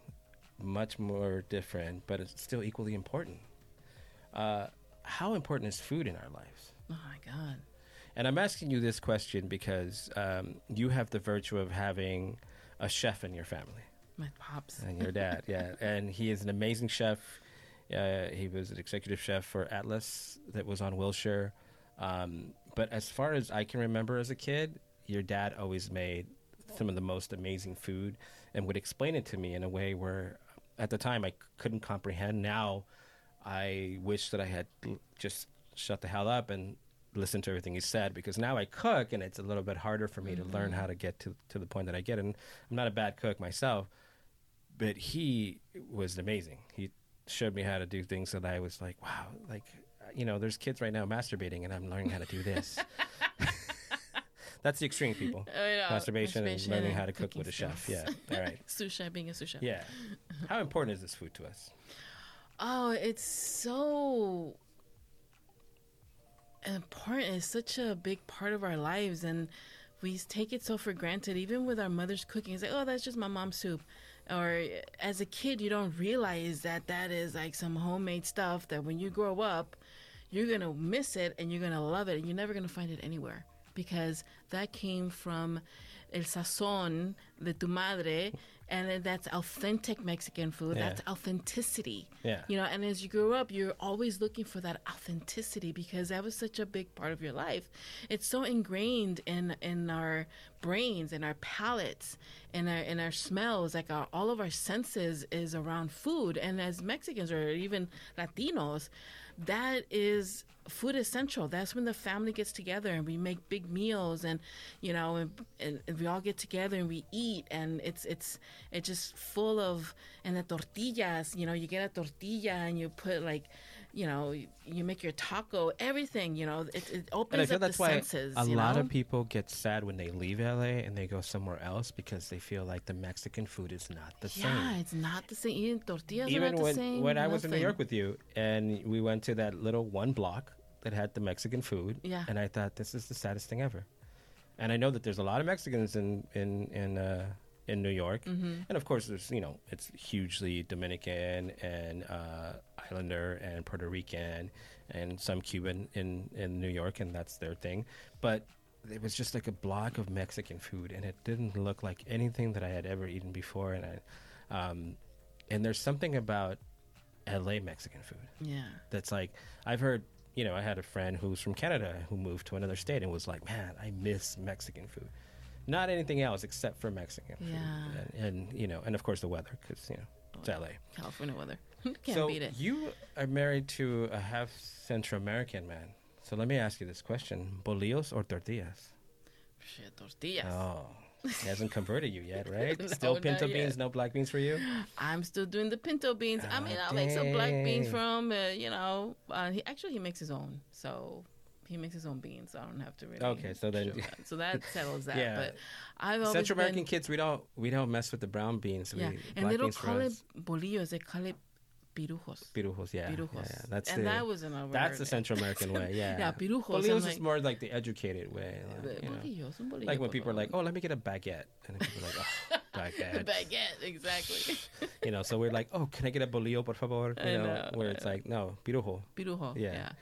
much more different, but it's still equally important. Uh, how important is food in our lives? oh my god. And I'm asking you this question because um, you have the virtue of having a chef in your family My pops. and your dad, yeah, and he is an amazing chef. Uh, he was an executive chef for Atlas that was on Wilshire. Um, but as far as I can remember as a kid, your dad always made some of the most amazing food and would explain it to me in a way where at the time I couldn't comprehend. Now I wish that I had just shut the hell up and listened to everything he said because now I cook and it's a little bit harder for me to learn mm-hmm. how to get to, to the point that I get. And I'm not a bad cook myself, but he was amazing. He showed me how to do things that I was like, wow, like, you know, there's kids right now masturbating and I'm learning how to do this. That's the extreme people. Oh, yeah, Masturbation, masturbation and learning how to cook with a chef. skills. Yeah. All right. Sous chef, being a sous chef. Yeah. How important is this food to us? Oh, it's so important. It's such a big part of our lives, and we take it so for granted. Even with our mother's cooking, it's like, oh, that's just my mom's soup. Or as a kid, you don't realize that that is like some homemade stuff that when you grow up, you're gonna miss it and you're gonna love it, and you're never gonna find it anywhere because that came from el sazón de tu madre, and that's authentic Mexican food. Yeah. That's authenticity. Yeah. You know, and as you grow up, you're always looking for that authenticity because that was such a big part of your life. It's so ingrained in in our brains, in our palates, in our in our smells. Like our, all of our senses is around food. And as Mexicans or even Latinos, that is food is central. That's when the family gets together and we make big meals, and you know, and, and we all get together and we eat, and it's it's it's just full of and the tortillas. You know, you get a tortilla and you put like, you know, you, make your taco, everything. You know, it, it opens And I feel up that's the why senses. a lot know? of people get sad when they leave LA and they go somewhere else because they feel like the Mexican food is not the Yeah, same. it's not the same. Eating tortillas are Even not the when same. when I was in New. York with you and we went to that little one block that had the Mexican food, Yeah. and I thought this is the saddest thing ever. And I know that there's a lot of Mexicans in in in uh, in New York, Mm-hmm. and of course there's you know it's hugely Dominican and uh, Islander and Puerto Rican and some Cuban in in New York, and that's their thing. But it was just like a block of Mexican food, and it didn't look like anything that I had ever eaten before. And I, um, and there's something about L.A. Mexican food Yeah. that's like I've heard. You know, I had a friend who's from Canada who moved to another state and was like, "Man, I miss Mexican food." Not anything else except for Mexican. food. Yeah. And, and you know, and of course the weather, because you know it's LA. California weather. Can't so beat it. you are married to a half Central American man. So let me ask you this question: bolillos or tortillas? Shit, tortillas. Oh, he hasn't converted you yet, right? No, Still pinto beans, no black beans for you. I'm still doing the pinto beans. I mean, Ah, I'll make some black beans from, uh, you know, uh, he actually he makes his own. So he makes his own beans. So I don't have to really. Okay, so then- that. so that settles that. Yeah. But I've always Central American been, kids, we don't we don't mess with the brown beans. yeah, we, and black they don't call it bolillos. They call it pirujos. Pirujos, yeah, yeah, Pirujos. yeah. That's and the that was another. that's the Central American way, yeah. Yeah, pirujos. Bolillos is more like the educated way, like, you know. bolillos, bolillo, like when people are like, "Oh, let me get a baguette," and then people are like, "Oh, baguette," baguette, exactly. you know. So we're like, "Oh, can I get a bolillo, por favor?" You know, know, where it's like, "No, pirujo." Pirujo. Yeah. Yeah.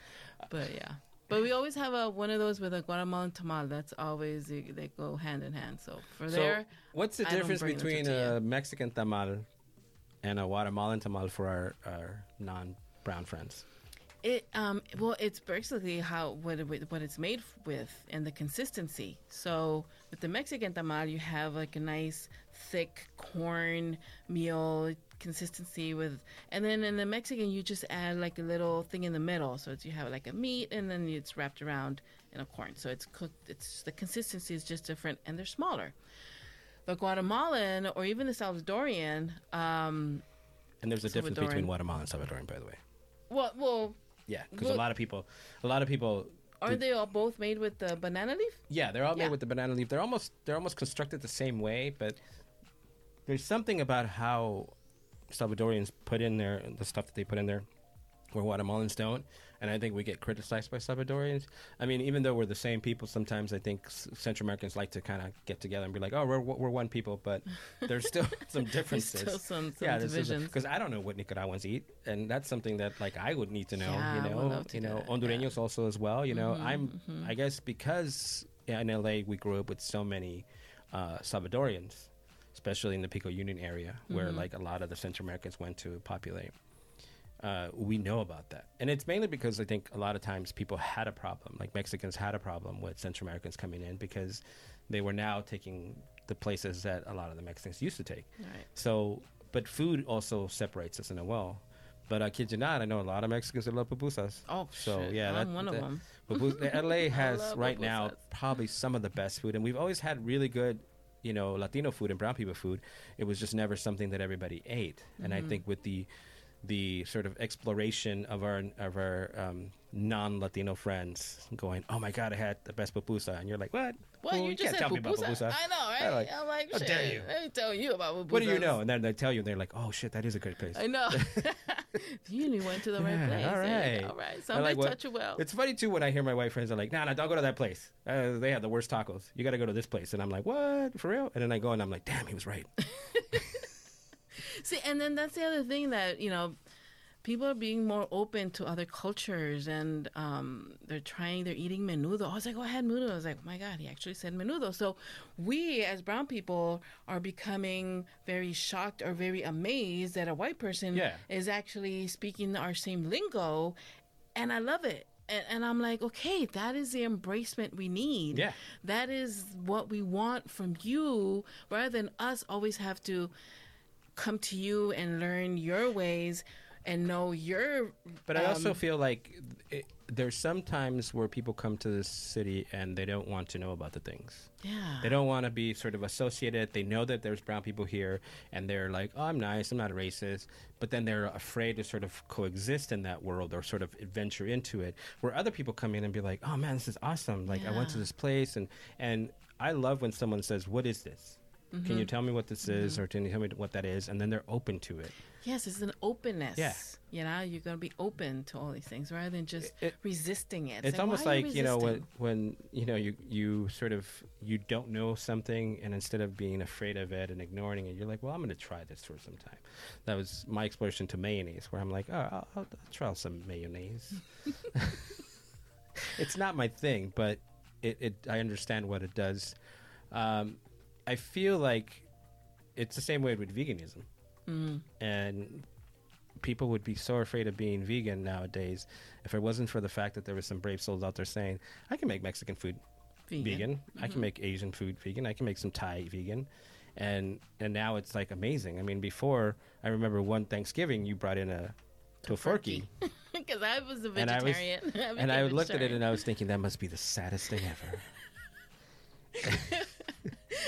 But yeah. But we always have a one of those with a Guatemalan tamal. That's always they, they go hand in hand. So for So, there, what's the I difference between a Mexican tamal and a Guatemalan tamal for our, our non-brown friends? it um well it's basically how what it, what it's made with and the consistency. So with the Mexican tamal, you have like a nice thick corn meal consistency with, and then in the Mexican you just add like a little thing in the middle. So you have like a meat and then it's wrapped around in a corn. So it's cooked. It's the consistency is just different and they're smaller. The Guatemalan or even the Salvadorian, um, And there's a difference between. Guatemalan and Salvadoran, by the way. well, well, Yeah, because a lot of people, a lot of people aren't they all both made with the banana leaf? Yeah, they're all made with the banana leaf. They're almost they're almost constructed the same way, but there's something about how Salvadorians put in there the stuff that they put in there where Guatemalans don't, and I think we get criticized by Salvadorians. I mean, even though we're the same people, sometimes I think Central Americans like to kind of get together and be like, "Oh, we're we're one people," but there's still some There's differences. still some, some yeah, divisions. because I don't know what Nicaraguans eat, and that's something that like I would need to know. Yeah, I you would know, love to you know, that, yeah. Hondureños also as well. You know, Mhm, I'm mhm. I guess because in LA we grew up with so many uh, Salvadorians, especially in the Pico Union area, where Mhm. like a lot of the Central Americans went to populate. Uh, we know about that, and it's mainly because I think a lot of times people had a problem, like Mexicans had a problem with Central Americans coming in because they were now taking the places that a lot of the Mexicans used to take. Right. So, but food also separates us in a well. But I kid you not, I know a lot of Mexicans that love pupusas. Oh, So, shit. yeah, I'm that- one that- of them. Pupus- LA has right now probably some of the best food, and we've always had really good, you know, Latino food and brown people food. It was just never something that everybody ate, and I Mhm. think with the the sort of exploration of our of our um, non-Latino friends going, oh my god, I had the best pupusa, and you're like, what? What Well, you you just can't said tell me about pupusa. pupusa. I know, right? I'm like, I'm like, how dare you? Let me tell you about pupusas. What do you know? And then they tell you, and they're like, oh shit, that is a good place. I know. you went to the right Yeah, place. all right. All right. I Somebody like what- touch you well. It's funny too when I hear my white friends are like, "Nah, nah, don't go to that place. Uh, they have the worst tacos. You got to go to this place." And I'm like, "What? For real?" And then I go and I'm like, "Damn, he was right." See, and then that's the other thing that you know, people are being more open to other cultures, and um, they're trying. They're eating menudo. I was like, "Oh, I had menudo." I was like, oh "My God, he actually said menudo." So we, as brown people, are becoming very shocked or very amazed that a white person Yeah. is actually speaking our same lingo, and I love it. And, and I'm like, okay, that is the embracement we need. Yeah. That is what we want from you, rather than us always have to come to you and learn your ways and know your. But I also um, feel like it, there's sometimes where people come to this city and they don't want to know about the things. yeah. They don't want to be sort of associated. They know that there's brown people here, and they're like, "Oh, I'm nice. I'm not a racist." But then they're afraid to sort of coexist in that world or sort of venture into it. Where other people come in and be like, "Oh man, this is awesome! Like I went to this place, and and I love when someone says, "What is this?" Can Mm-hmm. you tell me what this is, or can you tell me what that is? And then they're open to it. Yes, it's an openness. Yeah. You know, you're going to be open to all these things rather than just It- resisting it. it's like, almost like you know when when you know you you sort of you don't know something and instead of being afraid of it and ignoring it you're like well i'm going to try this for some time that was my exploration to mayonnaise where i'm like oh i'll, I'll try some mayonnaise it's not my thing but it, it i understand what it does um, i feel like it's the same way with veganism Mm. and people would be so afraid of being vegan nowadays if it wasn't for the fact that there was some brave souls out there saying i can make mexican food Vegan. vegan. I can make Asian food vegan. I can make some Thai vegan, and and now it's like amazing. I mean, before I remember one Thanksgiving you brought in a tofurkey, Because I was a And I was- vegetarian. and I looked at it and I was thinking that must be the saddest thing ever.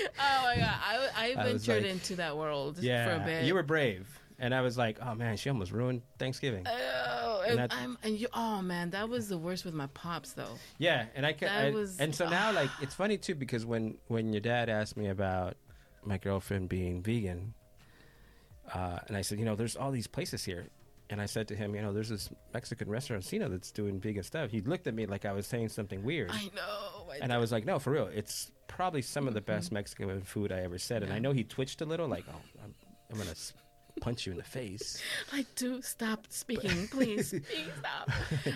Oh my god, I, I I was ventured like- into that world for a bit. you were brave, and I was like, oh man, she almost ruined Thanksgiving. Oh, And and that- and you. Oh man, that was the worst with my pops though. Yeah, and I can. That I, was- and so now, like, it's funny too because when when your dad asked me about my girlfriend being vegan, uh, and I said, you know, there's all these places here, and I said to him, you know, there's this Mexican restaurant, Cena, that's doing vegan stuff. He looked at me like I was saying something weird, I know. I and I was like, no, for real, it's probably some of the best mm-hmm. Mexican food I ever said. And I know he twitched a little, like, oh, I'm, I'm gonna punch you in the face. I do stop speaking, please. please stop.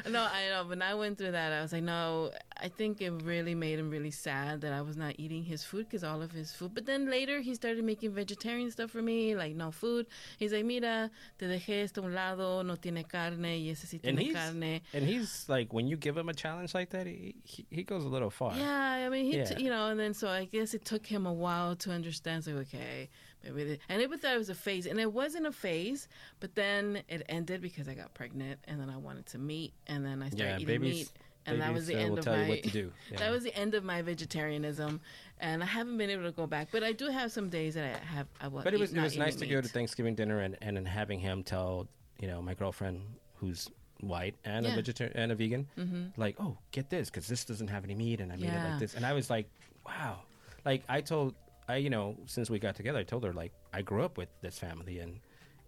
No, I know. When I went through that, I was like, no. I think it really made him really sad that I was not eating his food because all of his food. But then later, he started making vegetarian stuff for me, like no food. He's like, mira, te dejé esto a un lado, no tiene carne, y ese sí And tiene carne. and he's like, when you give him a challenge like that, he he, he goes a little far. Yeah, I mean, he, Yeah. t- you know, and then so I guess it took him a while to understand. So okay, maybe, the, and everyone thought it was a phase, and it wasn't a phase. But then it ended because I got pregnant, and then I wanted to meat, and then I started Yeah, eating babies- meat, and that was the uh, end of my. what to do. Yeah. That was the end of my vegetarianism, and I haven't been able to go back. But I do have some days that I have. I will But it eat- was it was nice to eating go to. Thanksgiving dinner and and then having him tell you know my girlfriend who's white and a vegetarian and a vegan Mm-hmm. like oh get this because this doesn't have any meat and I made it like this and I was like wow like I told I you know since we got together I told her like I grew up with this family and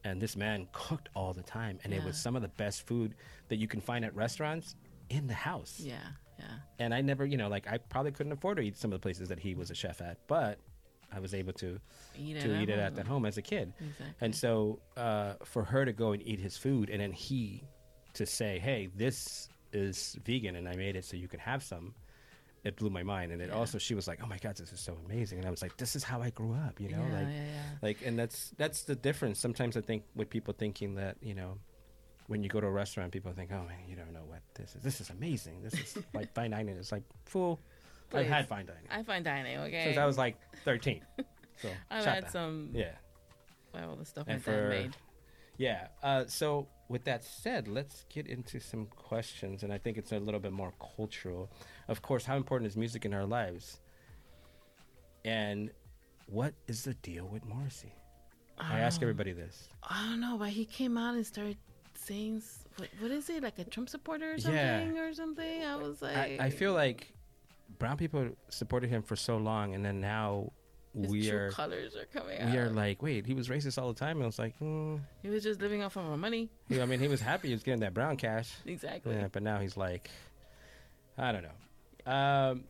and this man cooked all the time and it was some of the best food that you can find at restaurants in the house Yeah, yeah. and I never you know like I probably couldn't afford to eat some of the places that he was a chef at but I was able to Eat to eat it at the home as a kid. Exactly. And so uh, for her to go and eat his food and then he to say, hey, this is vegan and I made it so you can have some, it blew my mind. And it Yeah. also, she was like, oh my God, this is so amazing. And I was like, this is how I grew up, you know? yeah, like, yeah, like, and that's, that's the difference. Sometimes I think with people thinking that, you know, when you go to a restaurant, people think, oh man, you don't know what this is. This is amazing. This is like fine dining. It's like, fool, I've had fine dining I find dining okay. since I was like 13. So, I've had that. some. Yeah. Well, the stuff And my dad for- made. Yeah. Uh, so, with that said, let's get into some questions, and I think it's a little bit more cultural. Of course, how important is music in our lives? And what is the deal with Morrissey? I ask Oh. everybody this. I don't know, but he came out and started saying, what, what is it, like a Trump supporter or Yeah. something or something? I was like, I, I feel like brown people supported him for so long, and then now we are colors are coming we are like, wait, he was racist all the time. And I was like, mm. he was just living off of our money. Yeah, I mean, he was happy he was getting that brown cash. Exactly. Yeah, but now he's like, I don't know. Um,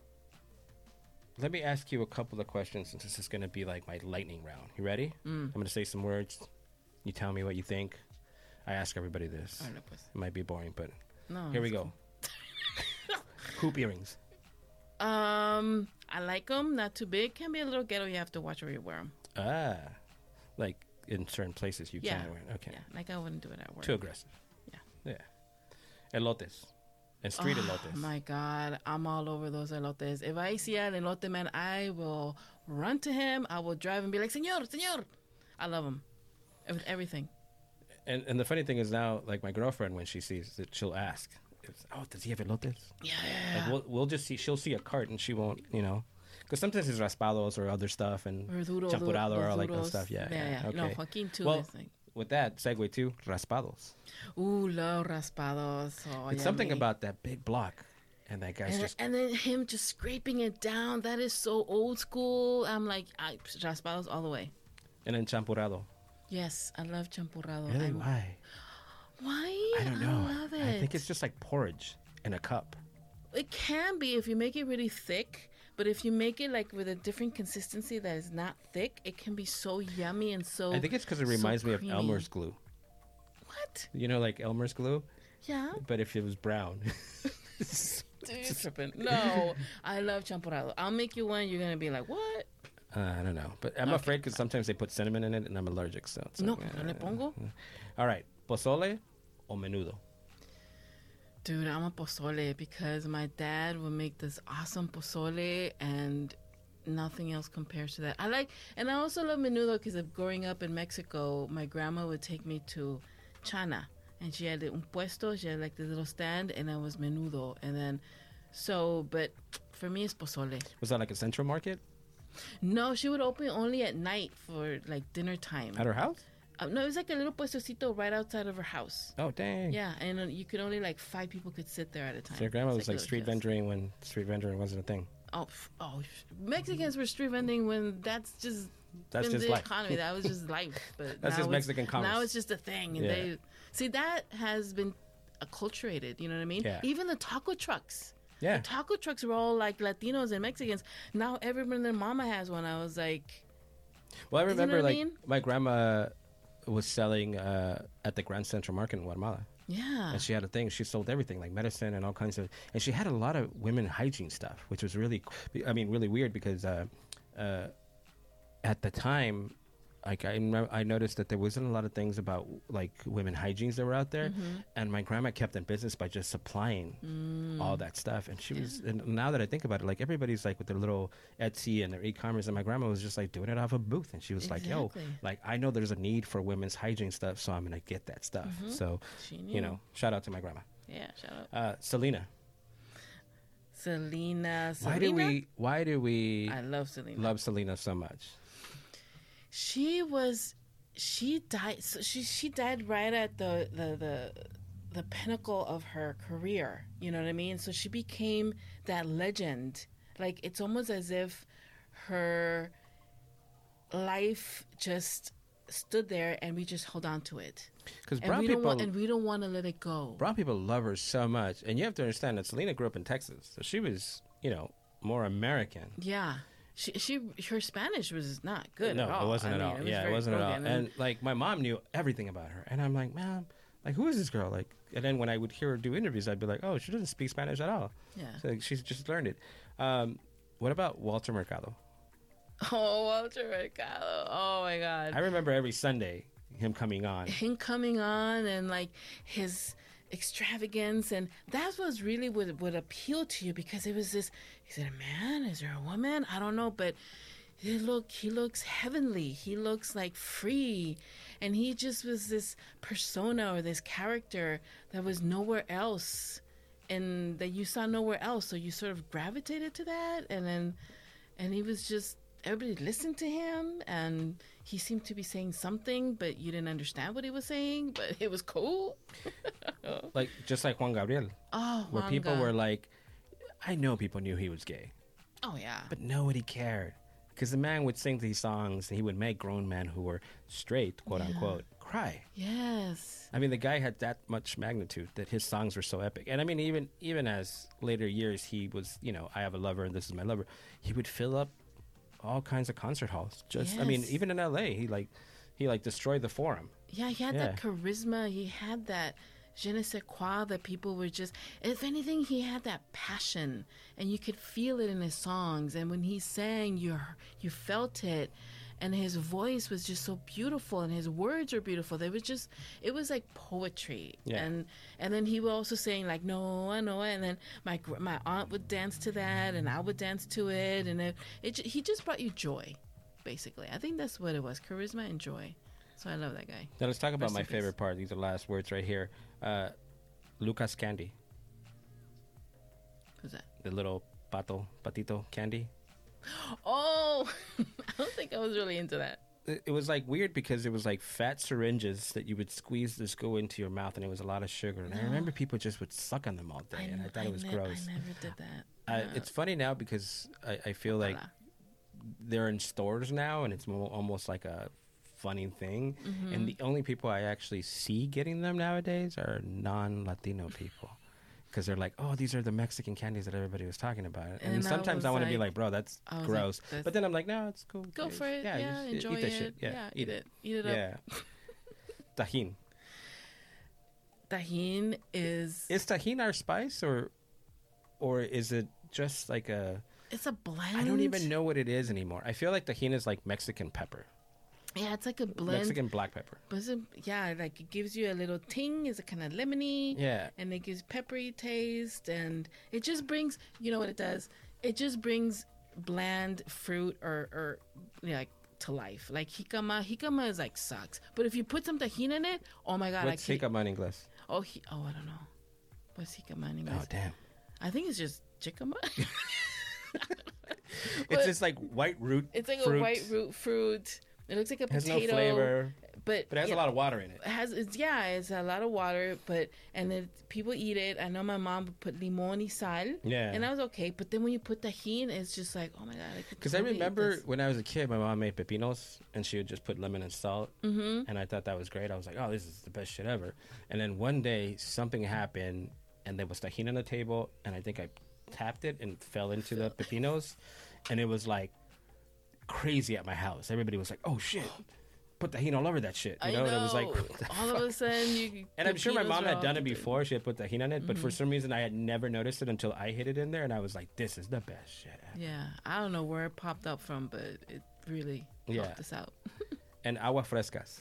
let me ask you a couple of questions since this is going to be like my lightning round. You ready? Mm. I'm going to say some words. You tell me what you think. I ask everybody this. I don't pues. It might be boring, but No. here we go. Hoop earrings. Um, I like them. Not too big. Can be a little ghetto. You have to watch where you wear them. Ah, like in certain places you Yeah. can't wear. it. Okay, Yeah, like I wouldn't do it at work. too aggressive. Yeah. Yeah. Elotes and street oh, elotes. my God, I'm all over those elotes. If I see an elote man, I will run to him. I will drive and be like, "Señor, señor." I love him with everything. And and the funny thing is now, like my girlfriend, when she sees it, she'll ask, "Oh, does he have elotes?" Yeah, Like we'll we'll just see. She'll see a cart and she won't, you know, because sometimes it's raspados or other stuff and or duro, champurrado or like that stuff. Yeah, yeah, yeah. No, Okay. Joaquin too Well, With that segue to raspados. ooh, love raspados. Oh, it's something about that big block, and that guy's And, just and then him just scraping it down. That is so old school. I'm like, I, raspados all the way. and then champurrado. Yes, I love champurrado. Really? I'm- Why? Why? I don't know. I love it. I think it's just like porridge in a cup. It can be if you make it really thick, but if you make it like with a different consistency that is not thick, it can be so yummy and so. I think it's because it so reminds me of. Elmer's glue. What? You know, like Elmer's glue, Yeah. but if it was brown. Dude, you're tripping. No, I love champurrado. I'll make you one. You're gonna be like, what? Uh, I don't know, but I'm Okay. afraid because sometimes they put cinnamon in it, and I'm allergic. So, it's No, like, no le uh, pongo. All right, pozole o menudo. Dude, I'm a pozole because my dad would make this awesome pozole and nothing else compares to that. I like, and I also love menudo because of growing up in Mexico, my grandma would take me to Chana and she had un puesto, she had like this little stand and it was menudo. And then, so, but for me, it's pozole. Was that like a central market No, she would open only at night for like dinner time. at her house? Uh, no, it was like a little puestecito right outside of her house. Oh dang! Yeah, and uh, you could only like five people could sit there at a time. So your grandma was like a street vendoring when street vendoring wasn't a thing. Oh, oh, Mexicans were street vending when that's just That's just the life. economy. That was just life. But That's just Mexican commerce. Now it's just a thing, and Yeah. they see that has been acculturated. You know what I mean? Yeah. Even the taco trucks. Yeah. The taco trucks were all like Latinos and Mexicans. Now everyone and their mama has one. I was like, Well, I You know remember I like mean? my grandma was selling uh, at the Grand Central Market in Guatemala, yeah, and she had a thing. She sold everything like medicine and all kinds of, and she had a lot of women hygiene stuff, which was really, I mean, really weird because uh, uh, at the time. Like I, I noticed that there wasn't a lot of things about like women hygienes that were out there, Mm-hmm. and my grandma kept in business by just supplying Mm. all that stuff. And she was, and now that I think about it, like everybody's like with their little Etsy and their e-commerce, and my grandma was just like doing it off a booth, and she was like, "Yo, like I know there's a need for women's hygiene stuff, so I'm gonna get that stuff." So, she knew. you know, shout out to my grandma, Yeah, shout out. uh, Selena. Selena. Why do we? Why do we I love Selena. love Selena so much? She was she died so she she died right at the the the the pinnacle of her career you know what i mean? So she became that legend. Like it's almost as if her life just stood there and we just hold on to it. Because brown people, want and we don't want to let it go. Brown people love her so much, and you have to understand that Selena grew up in Texas, so she was, you know, more American. yeah she she her spanish was not good no, at all it wasn't I at mean, all. it was yeah, it wasn't at all. broken, And like my mom knew everything about her, and I'm like, man, like who is this girl? Like, and then when I would hear her do interviews, I'd be like, oh, she doesn't speak Spanish at all. yeah So like, she's just learned it. Um, what about Walter Mercado? oh walter mercado oh my god I remember every Sunday him coming on. him coming on and like his extravagance and that was really what would appeal to you because it was this is it a man? Is there a woman? I don't know but he look he looks heavenly. He looks like free. And he just was this persona or this character that was nowhere else and that you saw nowhere else. So you sort of gravitated to that and then and he was just everybody listened to him and he seemed to be saying something but you didn't understand what he was saying but it was cool Like just like Juan Gabriel, oh where people were like, I know people knew he was gay, oh yeah but nobody cared. Because the man would sing these songs, and he would make grown men who were straight, quote unquote, cry. yes I mean, the guy had that much magnitude that his songs were so epic. And I mean, even even as later years, he was, you know, I have a lover and this is my lover. He would fill up all kinds of concert halls. Just, I mean, even in L.A., he like he like destroyed the Forum. yeah he had that charisma he had that je ne sais quoi that people were just if anything he had that passion and you could feel it in his songs and when he sang you you felt it and his voice was just so beautiful and his words were beautiful they was just it was like poetry Yeah. and and then he was also saying like no I know and then my my aunt would dance to that and I would dance to it and it, it he just brought you joy basically I think that's what it was charisma and joy so I love that guy Now let's talk about Rest my peace. favorite part. These are the last words right here. Uh, Lucas Candy, who's that the little pato patito candy. Oh I don't think I was really into that It, it was like weird because it was like fat syringes that you would squeeze this go into your mouth, and it was a lot of sugar. And I remember people just would suck on them all day, and I thought it was ne- gross. I never did that Uh, No. it's funny now because I, I feel like Voila. they're in stores now, and it's mo- almost like a funny thing. Mm-hmm. And the only people I actually see getting them nowadays are non-Latino people. Because they're like, oh, these are the Mexican candies that everybody was talking about, and, And sometimes was I want to be like- like, bro, that's I was like, gross. that's- but then I'm like, no, it's cool. go for it yeah, e- enjoy eat that it shit. Yeah, yeah, eat it eat it up. Yeah. Tajin. Tajín is Is tajin our spice, or, or is it just like a? it's a blend I don't even know what it is anymore. I feel like tajin is like Mexican pepper. Yeah, it's like a blend. Mexican black pepper. But yeah, like it gives you a little ting. It's a kind of lemony. Yeah. And it gives peppery taste, and it just brings. You know what it does? It just brings bland fruit or or you know, like to life. Like jicama, jicama is like sucks. But if you put some Tajín in it, oh my god! What's I can't- jicama in English? Oh, he, oh, I don't know. What's jicama in English? Oh damn! I think it's just jicama. It's just like white root. it's like fruit. a white root fruit. It looks like a Has no potato, flavor, but but it has a lot of water in it. it has it's yeah, it's a lot of water, but and then people eat it. I know my mom would put limon y sal, Yeah. and that was okay. But then when you put Tajín, it's just like oh my god, Because I eat remember when I was a kid, my mom made pepinos, and she would just put lemon and salt, Mm-hmm. and I thought that was great. I was like, "Oh, this is the best shit ever." And then one day, something happened, and there was Tajín on the table, and I think I tapped it and fell into the pepinos, and it was like crazy at my house. Everybody was like, "Oh shit!" Put Tajín all over that shit, you I know? it was like, all of a sudden you. and I'm sure my mom had done it before. She had put Tajín on it, but for Mm-hmm. some reason I had never noticed it until I hit it in there, and I was like, "This is the best shit." Ever. Yeah, I don't know where it popped up from, but it really Yeah. helped us out. And agua frescas.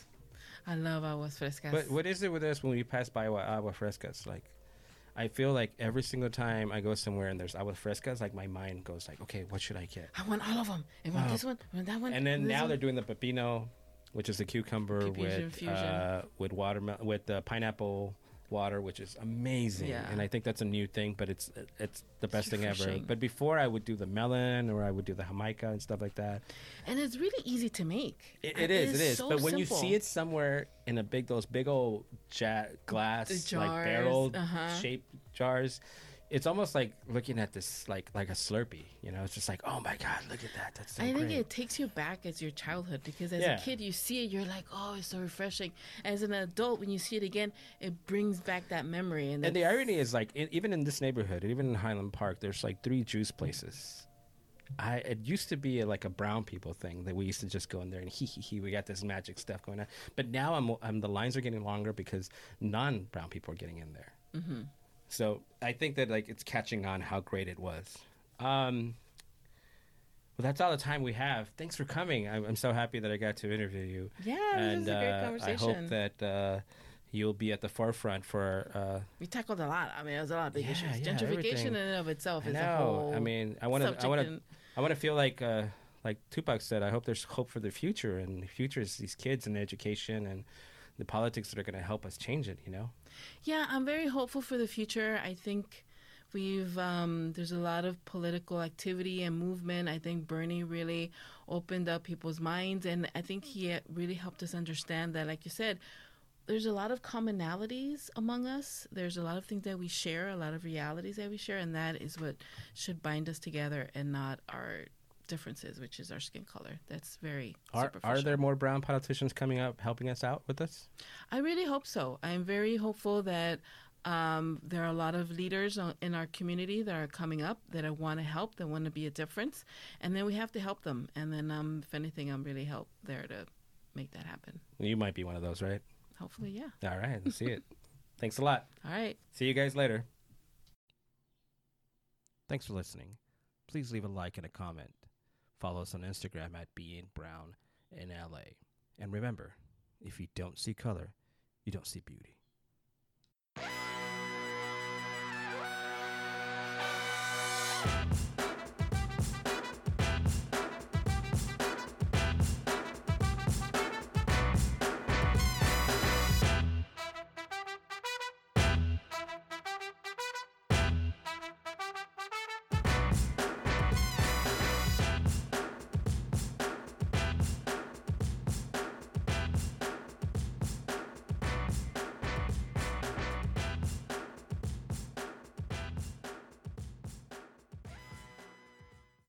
I love aguas frescas. But what is it with us when we pass by agua frescas? Like, I feel like every single time I go somewhere and there's agua frescas, like my mind goes like, okay, what should I get? I want all of them. I want Oh. this one. I want that one. And then now one. they're doing the pepino, which is the cucumber with uh, with watermelon with the pineapple water, which is amazing. Yeah. And I think that's a new thing, but it's it's the best thing ever. But before I would do the melon or I would do the jamaica and stuff like that. and it's really easy to make. It, it is, it is. so but when you see it somewhere in a big, those big old ja- glass, like barrel uh-huh. shaped jars, it's almost like looking at this, like like a Slurpee. You know, it's just like, oh my god, look at that. That's so I think great. it takes you back as your childhood because as Yeah. a kid you see it, you're like, oh, it's so refreshing. As an adult, when you see it again, it brings back that memory. And, and the irony is, like, in, even in this neighborhood, even in Highland Park, there's like three juice places. I it used to be like a brown people thing that we used to just go in there and hee hee hee. We got this magic stuff going on, but now I'm, I'm the lines are getting longer because non brown people are getting in there. Mm-hmm. So I think that like it's catching on how great it was. Um, well, that's all the time we have. Thanks for coming. I'm, I'm so happy that I got to interview you. yeah, and this is a great uh, I hope that uh, you'll be at the forefront for. Uh, we tackled a lot. I mean, there's a lot of big Yeah, issues. yeah, Gentrification everything. in and of itself I is a whole I mean, I want to. I want to. I want to feel like. Uh, like Tupac said, I hope there's hope for the future, and the future is these kids and education and the politics that are going to help us change it. You know. Yeah, I'm very hopeful for the future. I think we've um, there's a lot of political activity and movement. I think Bernie really opened up people's minds, and I think he uh, really helped us understand that, like you said. There's a lot of commonalities among us. There's a lot of things that we share, a lot of realities that we share, and that is what should bind us together and not our differences, which is our skin color. That's very Are superficial. are there more brown politicians coming up helping us out with this? I really hope so. I'm very hopeful that um, there are a lot of leaders in our community that are coming up that I want to help, that want to be a difference, and then we have to help them. And then, um, if anything, I'm really help there to make that happen. You might be one of those, right? Hopefully, yeah. All right, let's see it. Thanks a lot. All right. See you guys later. Thanks for listening. Please leave a like and a comment. Follow us on Instagram at Being Brown in LA. And remember, if you don't see color, you don't see beauty.